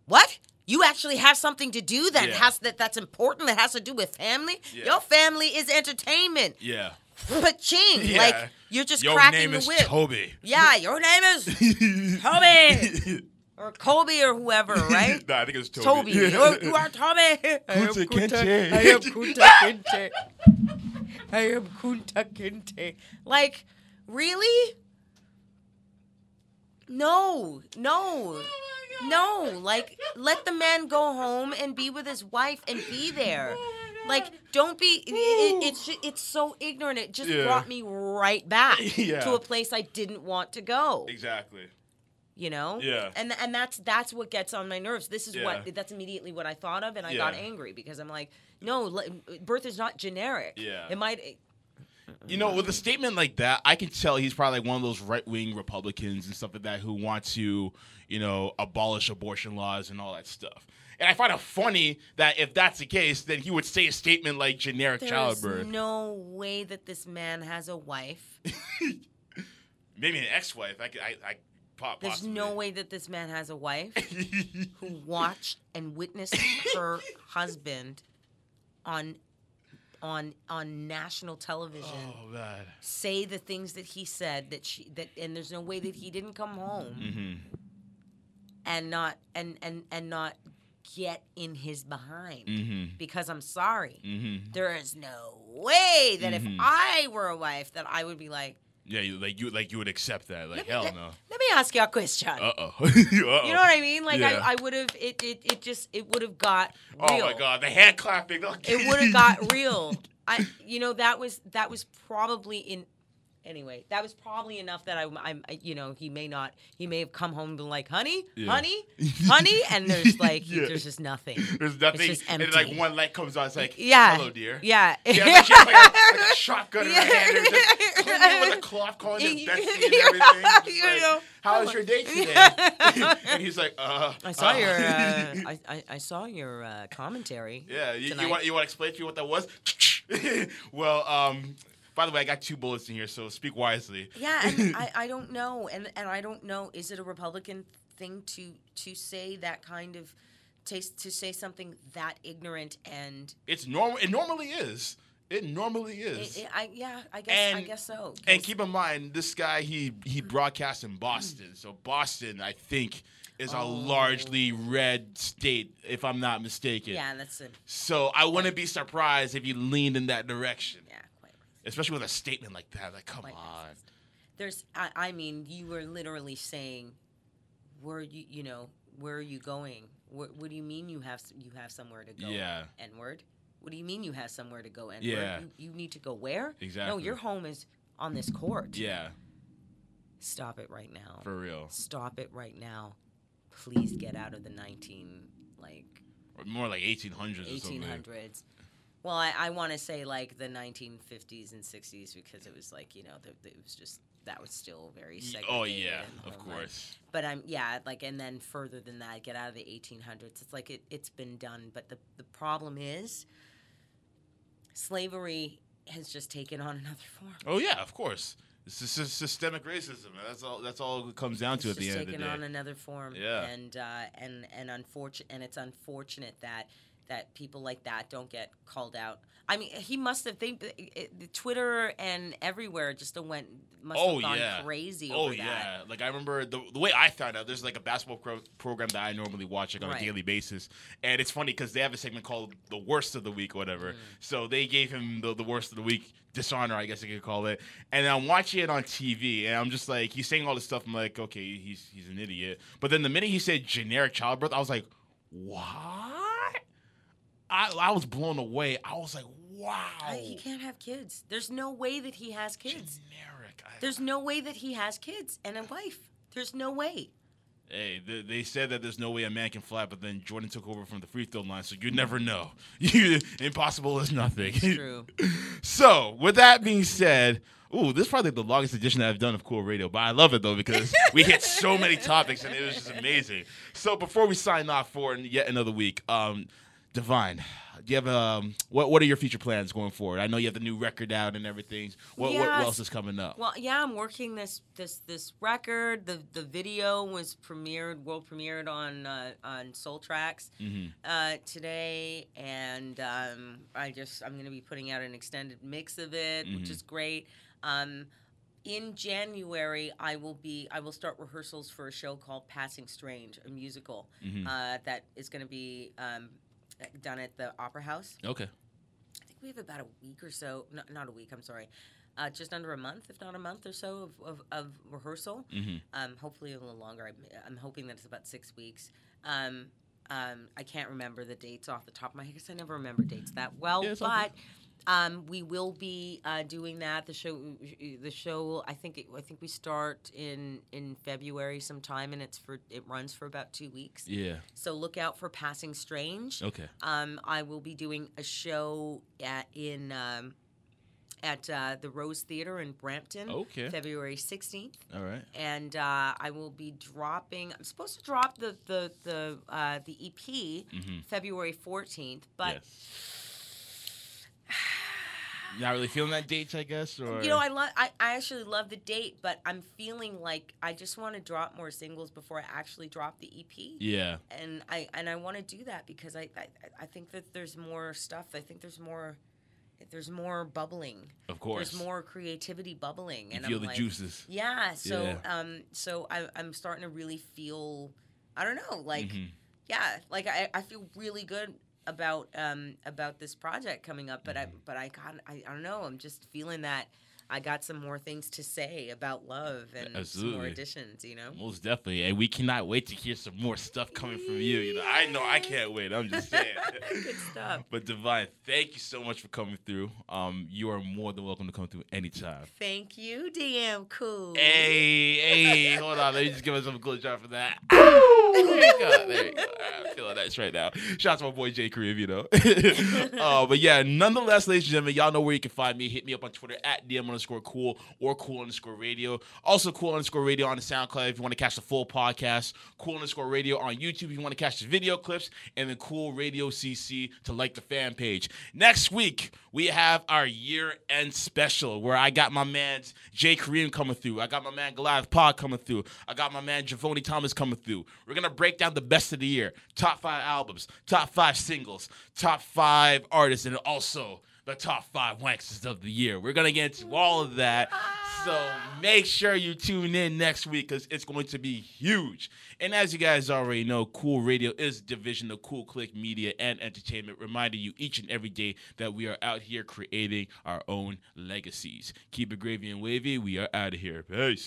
what? You actually have something to do that Yeah. has that that's important that has to do with family. Yeah. Your family is entertainment. yeah. Paching, Yeah. like you're just Your cracking name the is whip. Toby. Yeah, your name is Toby or Kobe or whoever, right? nah, I think it's Toby. Toby. You're, oh, you are Toby. I am Kunta Kunta- Kinte. I am Kunta Kinte. I am Kunta Kinte. Like, really? No, no, no. Like, let the man go home and be with his wife and be there. Like, don't be. It, it- it's it's so ignorant. It just Yeah. brought me right back Yeah. to a place I didn't want to go Exactly. you know Yeah. and and that's that's what gets on my nerves this is Yeah. what that's immediately what i thought of and i got angry because i'm like no birth is not generic Yeah. it might You know, with a statement like that, I can tell he's probably like one of those right wing Republicans and stuff like that who want to, you know, abolish abortion laws and all that stuff. And I find it funny that if that's the case, then he would say a statement like generic there's childbirth. no way that this man has a wife Maybe an ex wife. I could, I, I po- there's no way that this man has a wife who watched and witnessed her husband on on on national television Oh, say the things that he said that she that and there's no way that he didn't come home Mm-hmm. and not and and and not get in his behind Mm-hmm. because I'm sorry. Mm-hmm. There is no way that Mhm. if I were a wife that I would be like, Yeah, you, like you like you would accept that. Like me- hell no. let me ask you a question. Uh oh. You know what I mean? Like Yeah. I, I would have it, it it just it would have got Oh my god, the hand clapping. It would have got real. I you know that was that was probably in anyway that was probably enough that I, I'm I, you know he may not he may have come home and been like honey Yeah. honey honey and there's like Yeah. there's just nothing There's nothing. it's just and empty then, like one light comes on. It's like, yeah hello, dear. yeah Yeah, like she has like a, like a shotgun in her hand. and just cleaning with a cloth, calling Betsy and everything. Just you like, know. How was your day today? and he's like, uh. I saw uh. your uh, I, I, I saw your uh, commentary. Yeah, you, you want you want to explain to you what that was? well, um, by the way, I got two bullets in here, so speak wisely. Yeah, and I, I don't know, and and I don't know. Is it a Republican thing to to say that kind of taste to say something that ignorant and It's normal. It normally is. It normally is. it- I yeah I guess I And- guess so. and keep in mind, this guy he he broadcasts in Boston, so Boston, I think, is a oh. largely red state, if I'm not mistaken. Oh. yeah, that's a So I wouldn't be surprised if he leaned in that direction, yeah. Especially with a statement like that. Like, come Quite on. There's I, I mean you were literally saying, where you you know where are you going? What, what do you mean you have you have somewhere to go? Yeah. N word. What do you mean you have somewhere to go? And Yeah. you, you need to go where? Exactly. No, your home is on this court. Yeah, Stop it right now. for real. Stop it right now. Please get out of the 19 like Or more like 1800s or something. 1800s. Well, I, I want to say like the 1950s and 60s because it was like you know the, the- it was just that was still very Y- segregated. Oh yeah, of course. But I'm yeah like and then further than that, get out of the 1800s. It's like it it's been done, but the the problem is slavery has just taken on another form. Oh yeah, of course. It's just systemic racism. That's all. That's all it comes down to at the end of the day. taken on another form. Yeah. And uh, and and unfortunate and it's unfortunate that that people like that don't get called out. I mean, he must have. The Twitter and everywhere just went must oh have gone yeah, crazy Oh that. yeah. Like I remember the the way I found out. There's like a basketball pro- program that I normally watch like on Right. a daily basis, and it's funny because they have a segment called the worst of the week or whatever. Mm. So they gave him the, the worst of the week dishonor, I guess you could call it. And I'm watching it on TV, and I'm just like, he's saying all this stuff. I'm like, okay, he's he's an idiot. But then the minute he said generic childbirth, I was like, what? I I was blown away. I was like, wow. He can't have kids. There's no way that he has kids. Generic. I- There's no way that he has kids and a wife. There's no way. Hey, they, they said that there's no way a man can fly, but then Jordan took over from the free throw line, so you never know. You, impossible is nothing. True. so, with that being said, ooh, this is probably the longest edition that I've done of Cool Radio, but I love it though because we hit so many topics and it was just amazing. So, before we sign off for yet another week, um, Divine, do you have um, what what are your future plans going forward? I know you have the new record out and everything. What, what, what else is coming up? Well, yeah, I'm working this this this record. The the video was premiered, world premiered on uh, on Soul Tracks Mhm. uh, today, and um, I just I'm going to be putting out an extended mix of it, which Mhm. is great. Um, in January, I will be I will start rehearsals for a show called Passing Strange, a musical Mhm. uh, that is going to be um, done at the Opera House. Okay. I think we have about a week or so, not, not a week, I'm sorry, uh, just under a month, if not a month or so of, of, of rehearsal. Mhm. Um, hopefully a little longer. I'm, I'm hoping that it's about six weeks. Um, um, I can't remember the dates off the top of my head because I never remember dates that well. Yeah, but um, we will be uh, doing that. The show, the show. I think it, I think we start in in February sometime, and it's for it runs for about two weeks. Yeah. So look out for Passing Strange. Okay. Um, I will be doing a show at in um, at uh, the Rose Theater in Brampton. Okay. February sixteenth, All right. and uh, I will be dropping. I'm supposed to drop the the the uh, the EP Mhm. February fourteenth, but. Not really feeling that date, I guess, or You know, I love. I, I actually love the date, but I'm feeling like I just want to drop more singles before I actually drop the EP. Yeah. and I and I want to do that because I, I I think that there's more stuff. I think there's more there's more bubbling. Of course. there's more creativity bubbling, You and feel I'm the like, juices. Yeah, so Yeah. um, so I, I'm starting to really feel. I don't know, like Mhm. yeah, like I, I feel really good about um about this project coming up, but I Mm-hmm. but I got I, I don't know. I'm just feeling that. I got some more things to say about love and some more additions, you know. Most definitely, and we cannot wait to hear some more stuff coming from you. You know, I know I can't wait. I'm just saying. Good stuff. But Divine, thank you so much for coming through. Um, you are more than welcome to come through anytime. Thank you, DM Cool. Hey, hey, hold on. Let me just give myself a good shot for that. there you go. There you go. I'm feeling nice right now. Shout out to my boy Jay Kareem, you know. uh, but yeah, nonetheless, ladies and gentlemen, y'all know where you can find me. Hit me up on Twitter at DM underscore cool or cool underscore radio. Also, cool underscore radio on the SoundCloud if you want to catch the full podcast. Cool underscore radio on YouTube if you want to catch the video clips. And then cool radio CC to like the fan page. Next week, we have our year end special where I got my man Jay Kareem coming through. I got my man Goliath Pod coming through. I got my man Javoni Thomas coming through. We're going to break down the best of the year top five albums, top five singles, top five artists, and also the top five wanksters of the year. We're going to get into all of that. So make sure you tune in next week because it's going to be huge. And as you guys already know, Cool Radio is division of Cool Click Media and Entertainment, reminding you each and every day that we are out here creating our own legacies. Keep it gravy and wavy. We are out of here. Peace.